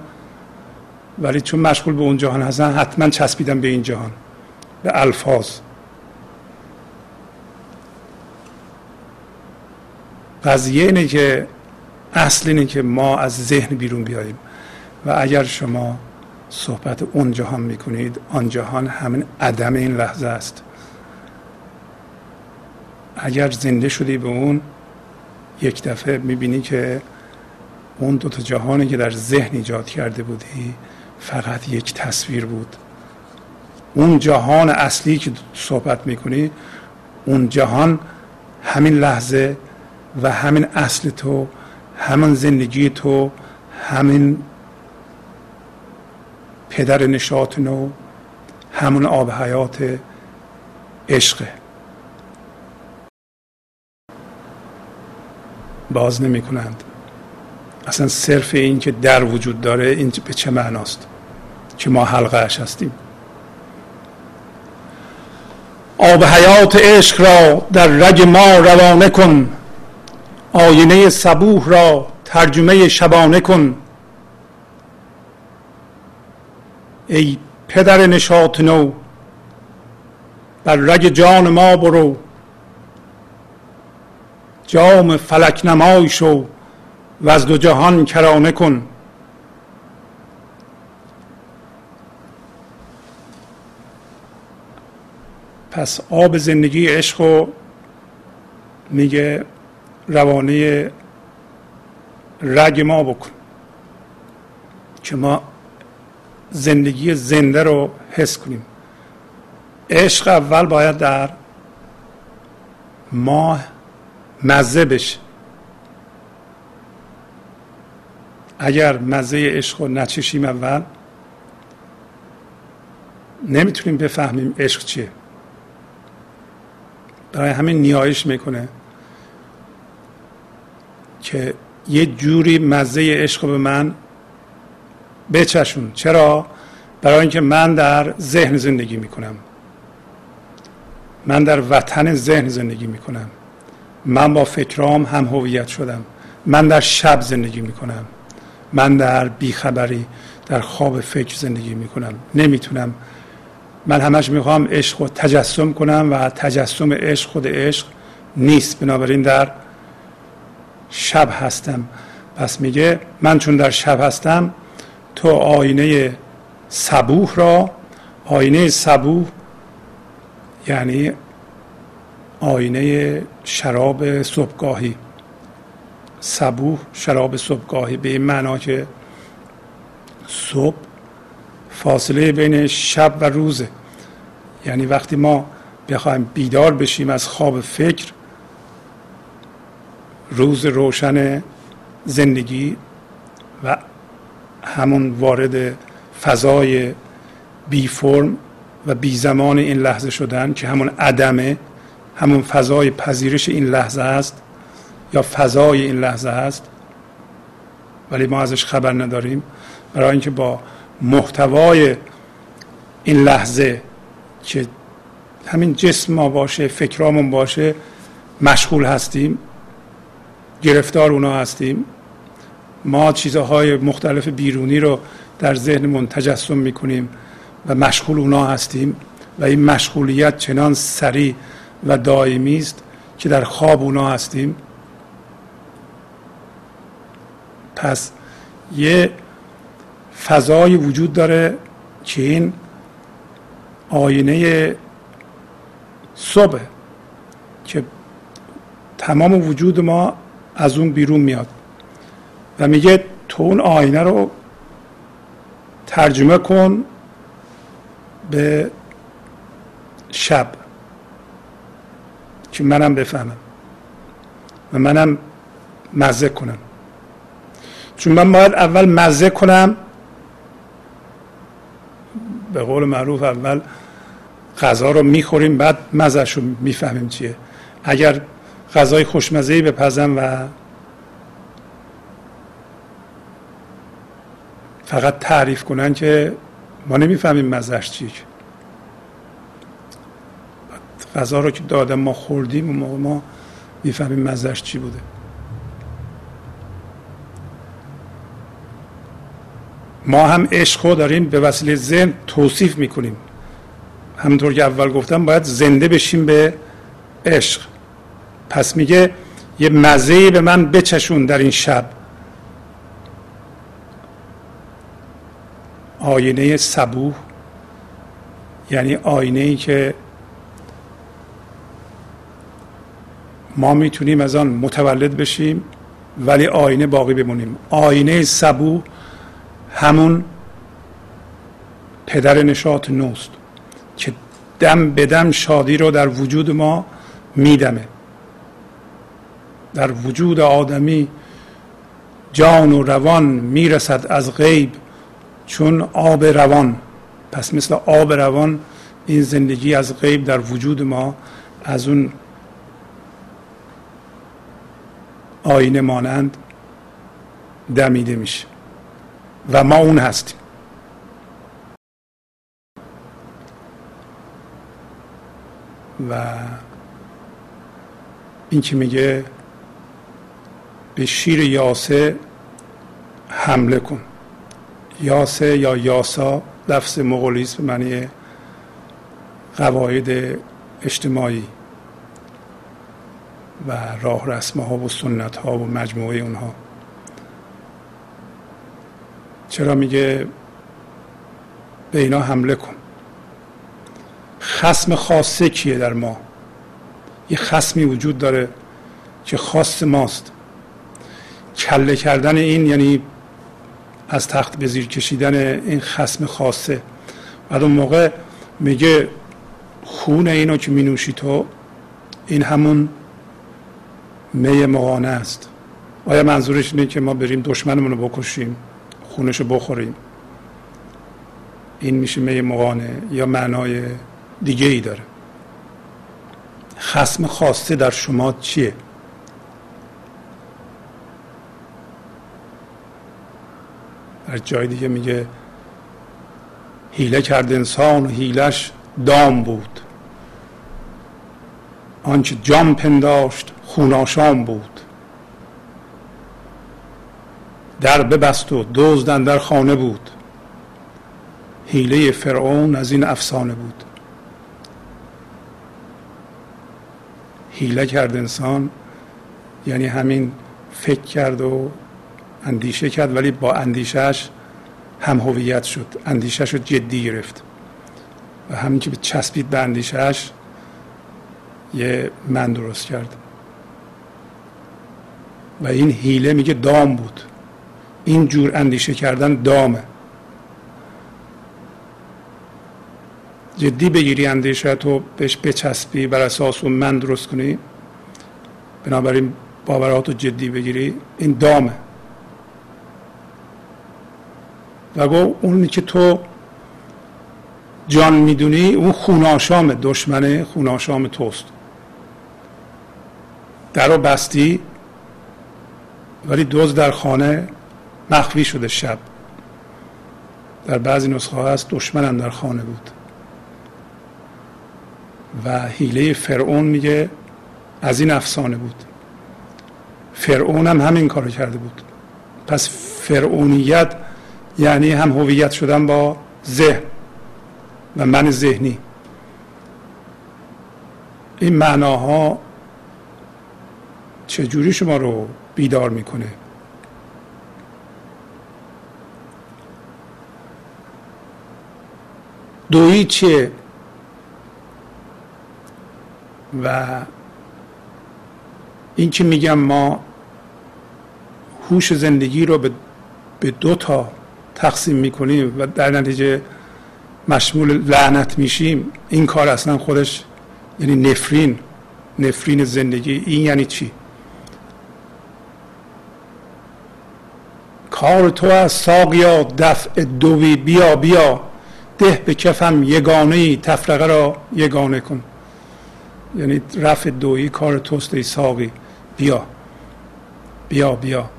ولی چون مشغول به اون جهان هستن حتما چسبیدن به این جهان. به الفاظ. قضیه اینه که اصل اینه که ما از ذهن بیرون بیاییم. و اگر شما صحبت اون جهان می‌کنید آن جهان همین عدم این لحظه است. اگر زنده شدی به اون یک دفعه می‌بینی که اون دوتا جهانی که در ذهن ایجاد کرده بودی فقط یک تصویر بود. اون جهان اصلی که صحبت می‌کنی اون جهان همین لحظه و همین اصل تو همین زندگی تو همین پدر نشاط نو همون آب حیات عشقه. باز نمی کنند اصلا صرف این که در وجود داره این به چه معناست؟ که ما حلقه اش هستیم. آب حیات عشق را در رگ ما روانه کن. آینه صبوح را ترجمه شبانه کن. ای پدر نشاط نو بر رگ جان ما برو. جام فلک نمای شو و از دو جهان کرانه کن. پس آب زندگی عشق رو میگه روانه رگ ما بکن که ما زندگی زنده رو حس کنیم. عشق اول باید در ما مزه بشه. اگر مزه عشق رو نچشیم اول نمی‌تونیم بفهمیم عشق چیه. برای همین نیایش می‌کنه که یه جوری مزه عشق به من بچشون. چرا؟ برای اینکه من در ذهن زندگی می‌کنم. من در وطن ذهن زندگی می‌کنم. من با فکرام هم هویت شدم. من در شب زندگی می‌کنم. من در بیخبری در خواب فکر زندگی می‌کنم. نمی‌تونم. من همش می‌خوام عشق رو تجسم کنم و تجسم عشق خود عشق نیست. بنابراین در شب هستم. پس میگه من چون در شب هستم تو آینه صبوح را آینه صبوح یعنی آینه شراب صبحگاهی. صبوح شراب صبحگاهی. به این معنا که صبح فاصله بین شب و روزه. یعنی وقتی ما بخوایم بیدار بشیم از خواب فکر روز روشن زندگی و همون وارد فضای بی فرم و بی زمان این لحظه شدن که همون عدمه همون فضای پذیرش این لحظه است یا فضای این لحظه است ولی ما ازش خبر نداریم. برای اینکه با محتوای این لحظه که همین جسم ما باشه فکرامون باشه مشغول هستیم گرفتار اونا هستیم ما چیزهای مختلف بیرونی رو در ذهنمون تجسم می‌کنیم و مشغول اونا هستیم و این مشغولیت چنان سریع و دائمی است که در خواب اونا هستیم. پس یه فضای وجود داره که این آینه صبح که تمام وجود ما از اون بیرون میاد و میگه تو اون آینه رو ترجمه کن به شب. که منم بفهمم و منم مزه کنم. چون من باید اول مزه کنم به قول معروف اول غذا رو می‌خوریم بعد مزهش رو می‌فهمیم چیه. اگر غذای خوشمزه بپزم و فقط تعریف کنن که ما نمی‌فهمیم مزهش چیه غذا رو که دادم ما خوردیم و موقع ما می‌فهمیم مزهش چی بوده. ما هم عشق رو داریم به وسیله ذهن توصیف می‌کنیم. همونطور که اول گفتم باید زنده بشیم به عشق. پس میگه یه مزه به من بچشون در این شب. آینه صبوح یعنی آینه ای که ما می‌تونیم از آن متولد بشیم ولی آینه باقی بمونیم. آینه صبوح همون پدر نشاط نوست که دم به دم شادی رو در وجود ما میدمه. در وجود آدمی جان و روان می‌رسد از غیب چون آب روان. پس مثل آب روان این زندگی از غیب در وجود ما از اون آینه مانند دمیده میشه. و ما اون هستیم. و این که میگه به شیر یاسه حمله کن. یاسه یا یاسا لفظ مغولیست به معنی قواعد اجتماعی. و راه رسمه ها و سنت ها و مجموعه اونها. چرا میگه به اینا حمله کن؟ خسم خاصه کیه در ما؟ یه خسمی وجود داره که خاص ماست. کله کردن این یعنی از تخت به زیر کشیدن این خسم خاصه. بعد اون موقع میگه خون اینو که مینوشی تو این همون می مغانه است. آیا منظورش اینه که ما بریم دشمنمون رو بکشیم خونش رو بخوریم؟ این میشه می مغانه یا معنای دیگه ای داره؟ خسم خواسته در شما چیه؟ در جای دیگه میگه هیله کرد انسان و هیلش دام بود. آنچه جام پنداشت خوناشام بود. در ببست و دزدن در خانه بود. هیله فرعون از این افسانه بود. هیله کرد انسان یعنی همین فکر کرد و اندیشه کرد ولی با اندیشهش هم هویت شد. اندیشهش رو جدی گرفت. و همین که به چسبید به اندیشهش یه من درست کرد و این هیله میگه دام بود. این جور اندیشه کردن دامه. جدی بگیری اندیشه تو بهش بچسبی بر اساس اون من درست کنی بنابراین باورات رو جدی بگیری این دامه. و گو اونی که تو جان می‌دونی اون خوناشام دشمن خوناشام توست. در رو بستی ولی دوز در خانه مخفی شده شب. در بعضی نسخه هست دشمنم در خانه بود. و حیله فرعون میگه از این افسانه بود. فرعون هم همین کارو کرده بود. پس فرعونیت یعنی هم هویت شدن با ذهن و من ذهنی. این معناها چجوری شما رو بیدار می‌کنه؟ دویی چیه؟ و این که میگم ما هوش زندگی رو به دو تا تقسیم می‌کنیم و در نتیجه مشمول لعنت میشیم این کار اصلا خودش یعنی نفرین نفرین زندگی. این یعنی چی؟ کار تو از ساقیا دفع دوی بیا بیا. ده به کفم یگانه ای تفرقه را یگانه کن. یعنی رفع دویی کار توست ای ساقی. بیا. بیا بیا.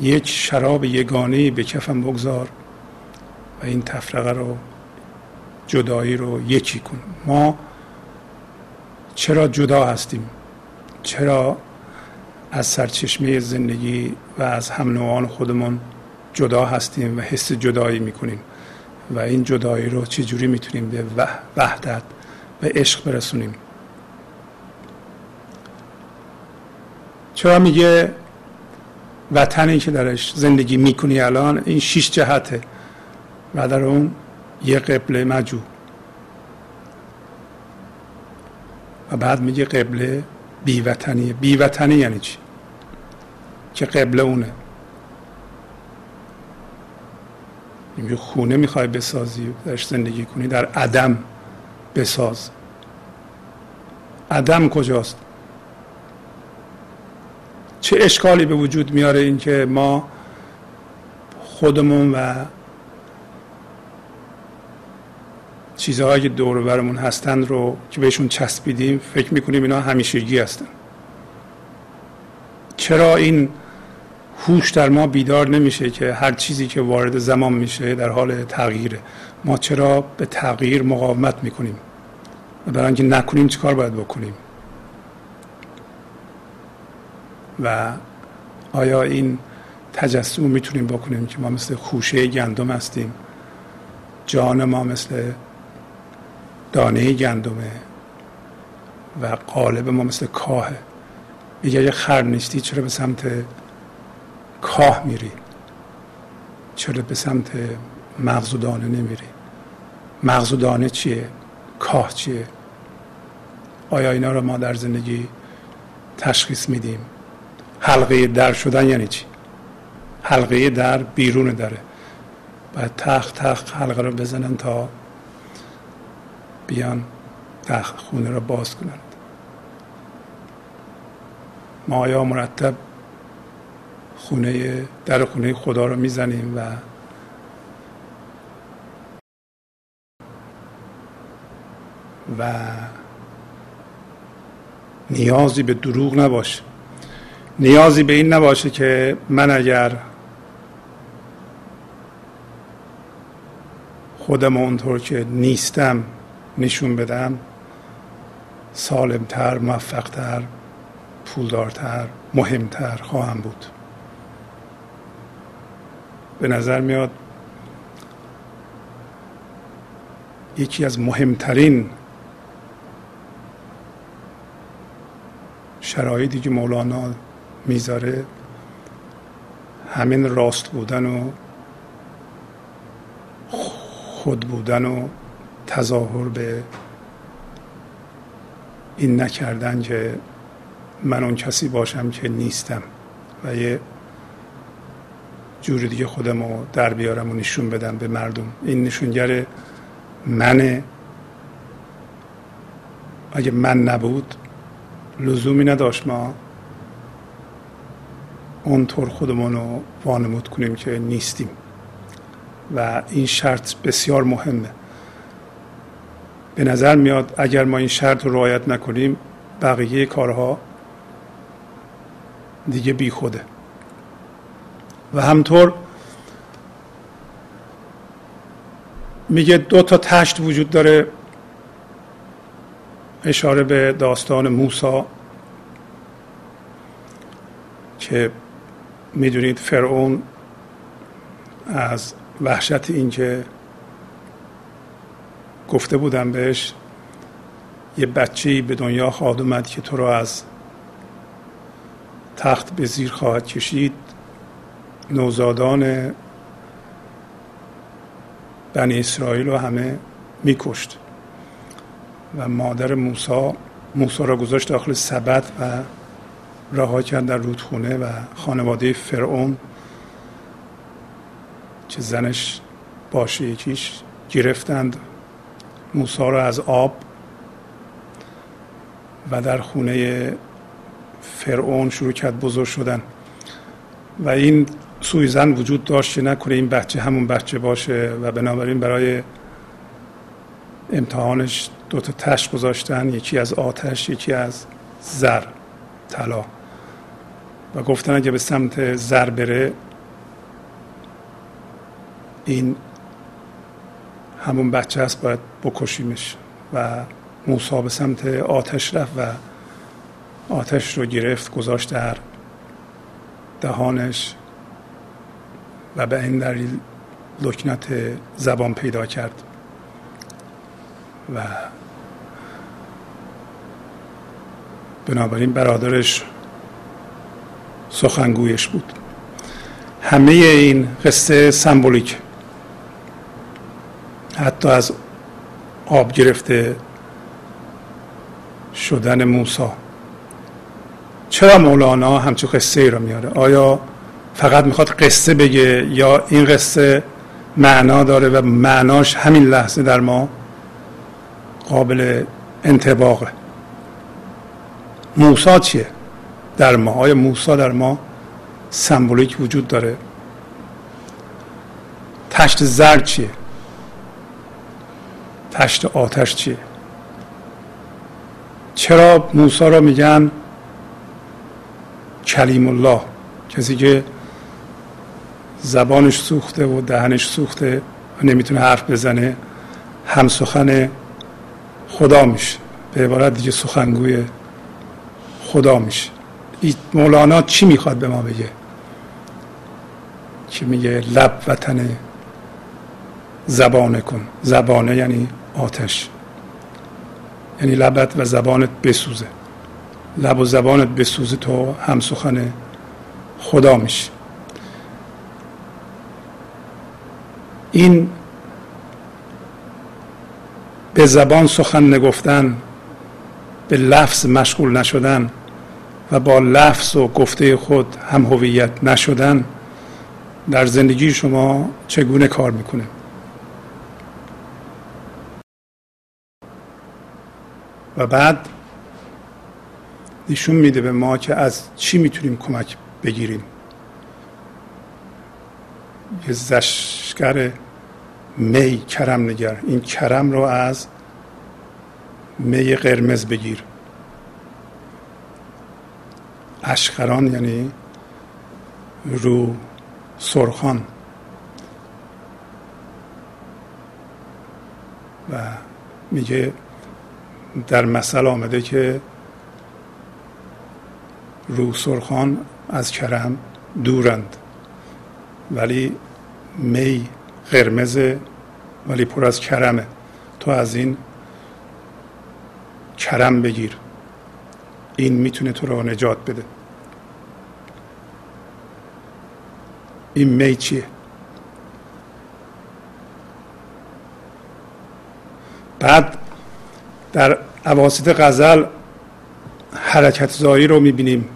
یک شراب یگانه به کفم بگذار و این تفرقه رو جدایی رو یکی کن. ما چرا جدا هستیم؟ چرا از سرچشمه زندگی و از هم نوعان خودمون جدا هستیم و حس جدایی می‌کنیم. و این جدایی رو چجوری می‌تونیم به وحدت و عشق برسونیم؟ چرا میگه وطنی که درش زندگی می‌کنی الان این شیش جهته و در اون یه قبله مجو. و بعد میگه قبله بیوطنیه بیوطنی یعنی چی؟ که قبله اونه. میگه خونه می‌خوای بسازی درش زندگی کنی در عدم بساز. عدم کجاست؟ چه اشکالی به وجود میاره اینکه ما خودمون و چیزهایی که دور برمون هستند رو که بهشون چسبیدیم فکر می‌کنیم اینا همیشگی هستن. چرا این هوش در ما بیدار نمیشه که هر چیزی که وارد زمان میشه در حال تغییره ما چرا به تغییر مقاومت می‌کنیم؟ و برای اینکه نکنیم چیکار باید بکنیم؟ و آیا این تجسم می‌تونیم بکنیم که ما مثل خوشه گندم هستیم؟ جان ما مثل دانه گندمه و قالب ما مثل کاهه میگه اگه خر نیستی چرا به سمت کاه میری. چرا به سمت مغز و دانه نمیری؟ مغز و دانه چیه؟ کاه چیه؟ آیا اینا رو ما در زندگی تشخیص میدیم؟ حلقه در شدن یعنی چی؟ حلقه در بیرون داره باید تخت تخت حلقه رو بزنن تا بیان تخت خونه رو باز کنند. ما آیا مرتب خونه در خونه خدا رو می‌زنیم و و نیازی به دروغ نباشه. نیازی به این نباشه که من اگر خودم اونطور که نیستم نشون بدم سالمتر موفقتر پولدارتر مهمتر خواهم بود. به نظر میاد یکی از مهمترین شرایطی که مولانا می‌ذاره همین راست بودن و خود بودن و تظاهر به این نکردن که من اون کسی باشم که نیستم و یه جور دیگه خودم رو در بیارم و نشون بدم به مردم. این نشونگر منه. اگه من نبود لزومی نداشت ما اونطور خودمون رو وانمود کنیم که نیستیم. و این شرط بسیار مهمه. به نظر میاد اگر ما این شرط رو رعایت نکنیم بقیه کارها دیگه بی خوده و همطور میگه دو تا تشت وجود داره اشاره به داستان موسا که می‌دونید فرعون از وحشت اینکه گفته بودم بهش یه بچه به دنیا خواهد اومد که تو رو از تخت به زیر خواهد کشید. نوزادان بنی اسرائیل رو همه میکشت و مادر موسا موسا را گذاشت داخل سبد و رها کرد در رودخونه و خانواده فرعون که زنش باشه یکیش گرفتند. موسا را از آب و در خونه فرعون شروع کرد بزرگ شدن. و این سویزن وجود داشت که نکنه این بچه همون بچه باشه و بنابراین برای امتحانش دو تا تش گذاشتن یکی از آتش یکی از زر طلا. و گفتن اگه به سمت زر بره این همون بچه است باید بکشیمش. و موسا به سمت آتش رفت و آتش رو گرفت گذاشت در دهانش. و به این دلیل لکنت زبان پیدا کرد و بنابراین برادرش سخنگویش بود. همه این قصه سمبولیک. حتی از آب گرفته شدن موسا چرا مولانا همچون قصه ای رو میاره؟ آیا فقط می‌خواد قصه بگه یا این قصه معنا داره و معناش همین لحظه در ما قابل انتباقه. موسا چیه؟ در ما آیا موسا در ما سمبولیک وجود داره؟ تشت زرد چیه؟ تشت آتش چیه؟ چرا موسا را میگن کلیم الله؟ کسی که زبانش سوخته و دهنش سوخته و نمی‌تونه حرف بزنه. هم سخن خدا میشه. به عبارت دیگه سخنگوی خدا میشه. مولانا چی می‌خواد به ما بگه؟ که میگه؟ لب وطن زبانه کن. زبانه یعنی آتش. یعنی لبت و زبانت بسوزه. لب و زبانت بسوزه تو هم سخن خدا میشه. این به زبان سخن نگفتن به لفظ مشغول نشدن و با لفظ و گفته خود هم هویت نشدن در زندگی شما چگونه کار می‌کنه؟ و بعد نشون میده به ما که از چی می‌تونیم کمک بگیریم. یه زشگر می کرم نگر. این کرم رو از می قرمز بگیر. اشخران یعنی رو سرخان. و میگه در مثل آمده که رو سرخان از کرم دورند. ولی می قرمز ولی پر از کرمه. تو از این کرم بگیر. این می‌تونه تو رو نجات بده. این می چیه؟ بعد در عواسط غزل حرکت زایی رو می‌بینیم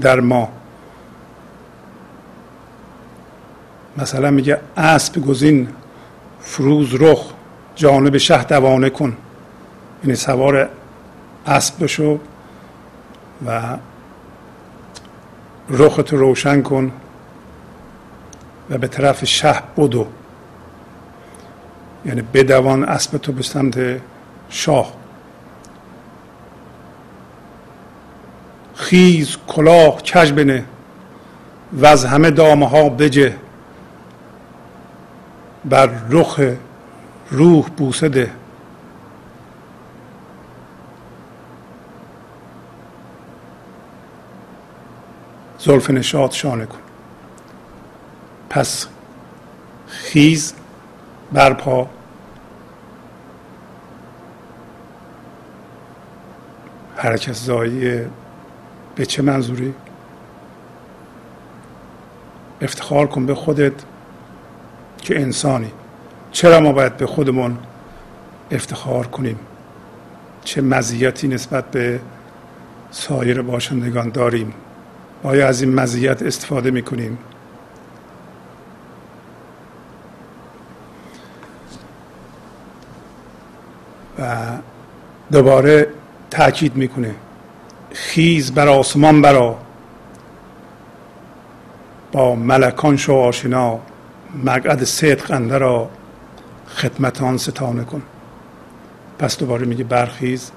در ما. مثلا میگه اسب گزین فروز رخ جانب شه دوانه کن. یعنی سوار اسب بشو و رخت روشن کن و به طرف شه بدو. یعنی بدوان اسب تو به سمت شاه. خیز کلاه کج بنه. و از همه دامه ها بجه. بر رخ روح بوسه ده. زلف نشاد شانه کن. پس خیز برپا حرکت زایی به چه منظوری؟ افتخار کن به خودت. که انسانی. چرا ما باید به خودمون افتخار کنیم؟ چه مزیتی نسبت به سایر باشندگان داریم؟ آیا از این مزیت استفاده می‌کنیم؟ و دوباره تاکید می‌کنه. خیز بر آسمان برا با ملکان شو آشنا. مقعد صدق انده را خدمت آن ستانه کن. پس دوباره میگه برخیز.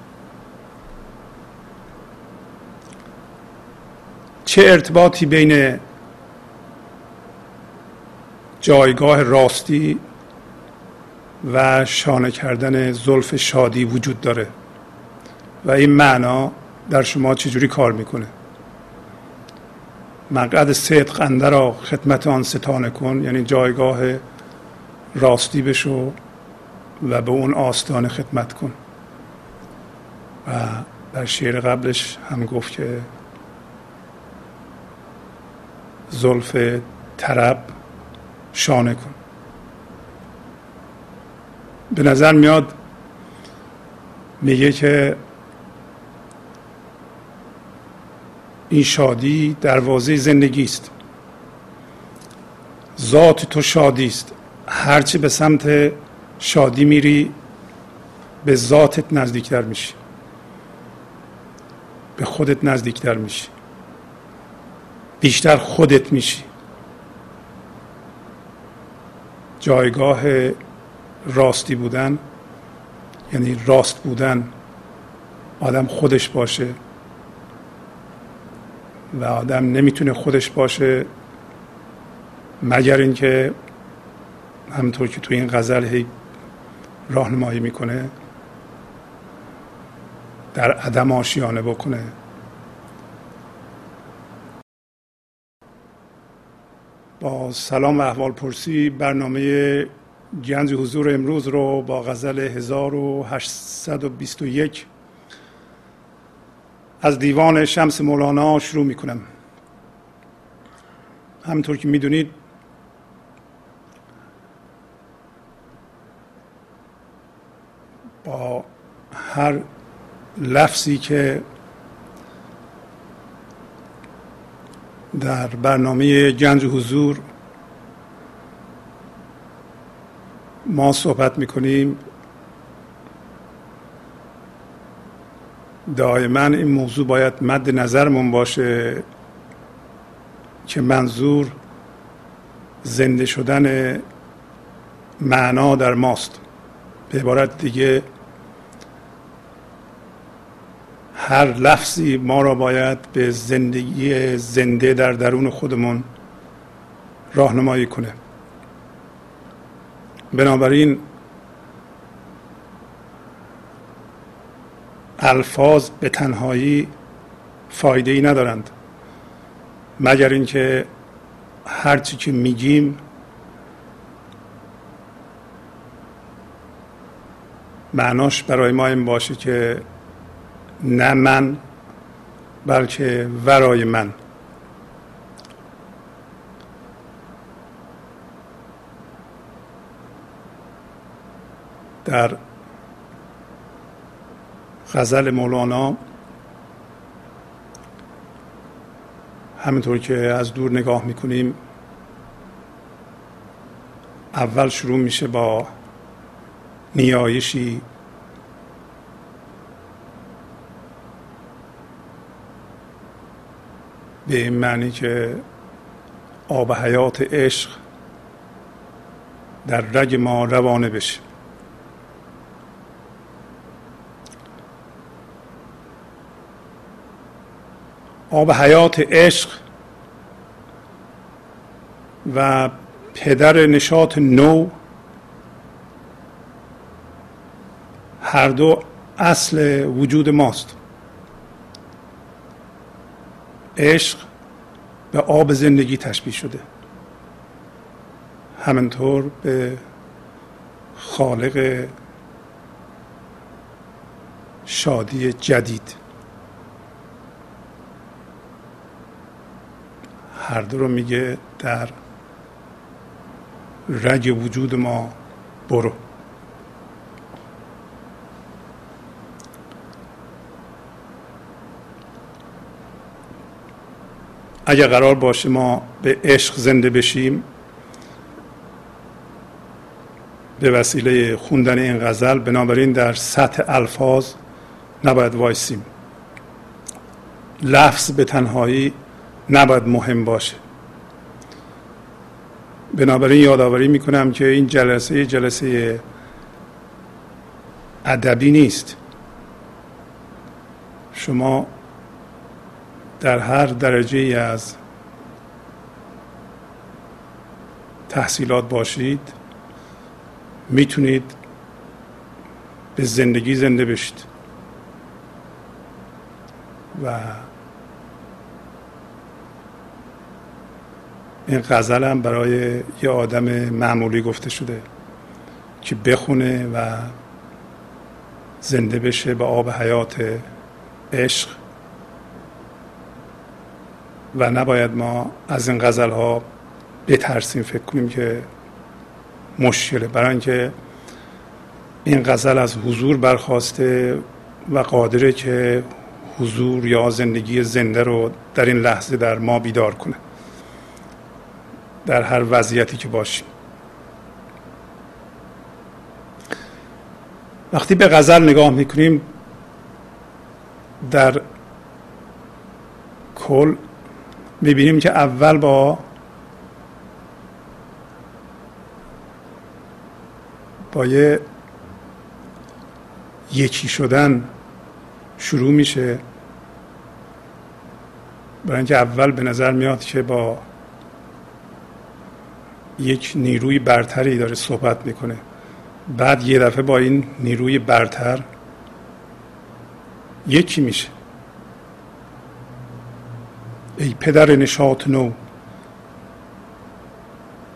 چه ارتباطی بین جایگاه راستی و شانه کردن زلف شادی وجود داره؟ و این معنا در شما چجوری کار می‌کنه؟ مقعد صدق انده را خدمت آن ستانه کن یعنی جایگاه راستی بشو و به اون آستانه خدمت کن. و در شعر قبلش هم گفت که زلف طرب شانه کن. به نظر میاد میگه که این شادی دروازه زندگی است ذات تو شادی است هرچی به سمت شادی میری به ذاتت نزدیکتر میشی. به خودت نزدیکتر میشی. بیشتر خودت میشی. جایگاه راستی بودن یعنی راست بودن آدم خودش باشه. و آدم نمی‌تونه خودش باشه مگر اینکه همطور که تو این غزل هی راهنمایی می‌کنه در عدم آشیانه بکنه. با سلام و احوال پرسی برنامه گنج حضور امروز رو با غزل 1821 از دیوان شمس مولانا شروع می کنم همطور که می‌دونید با هر لفظی که در برنامه گنج حضور ما صحبت می‌کنیم دائما این موضوع باید مد نظرمون باشه که منظور زنده شدن معنا در ماست. به عبارت دیگه هر لفظی ما را باید به زندگی زنده در درون خودمون راهنمایی کنه. بنابراین الفاظ به تنهایی فایده ای ندارند. مگر اینکه هرچی که میگیم معناش برای ما این باشه که نه من بلکه ورای من. در غزل مولانا. همینطور که از دور نگاه می‌کنیم اول شروع میشه با نیایشی به این معنی که آب حیات عشق در رگ ما روانه بشه. آب حیات عشق و پدر نشاط نو هر دو اصل وجود ماست. عشق به آب زندگی تشبیه شده. همینطور به خالق شادی جدید. هر رو میگه در رگ وجود ما برو. اگر قرار باشه ما به عشق زنده بشیم به وسیله خوندن این غزل بنابراین در سطح الفاظ نباید وایسیم. لفظ به تنهایی نباید مهم باشه. بنابراین یادآوری می‌کنم که این جلسه جلسه ادبی نیست. شما در هر درجه ای از تحصیلات باشید می‌تونید به زندگی زنده بشید. و این غزل هم برای یه آدم معمولی گفته شده که بخونه و زنده بشه به آب حیات عشق. و نباید ما از این غزل ها بترسیم فکر کنیم که مشکله. برای اینکه این غزل از حضور برخواسته و قادره که حضور یا زندگی زنده رو در این لحظه در ما بیدار کنه. در هر وضعیتی که باشیم. وقتی به غزل نگاه می‌کنیم در کل می‌بینیم که اول با با یه یکی شدن شروع میشه. برای اینکه اول به نظر میاد که با یک نیروی برتری داره صحبت می‌کنه. بعد یه دفعه با این نیروی برتر یکی میشه. ای پدر نشاط نو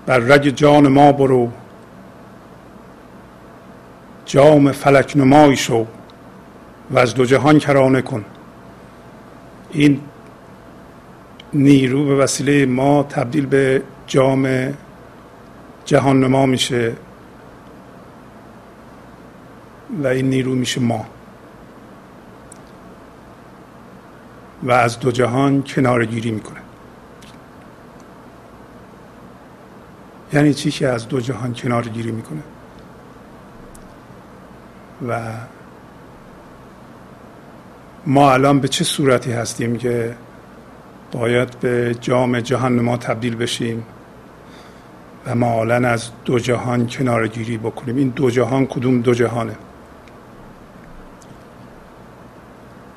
بر رگ جان ما برو. جام فلک نمایی شو و از دو جهان کرانه کن. این نیرو به وسیله ما تبدیل به جام جهان نما میشه و این نیرو میشه ما. و از دو جهان کنار گیری می‌کنه. یعنی چی که از دو جهان کنار گیری می‌کنه؟ و ما الان به چه صورتی هستیم که باید به جام جهان ما تبدیل بشیم؟ و ما از دو جهان کنار گیری بکنیم. این دو جهان کدوم دو جهانه؟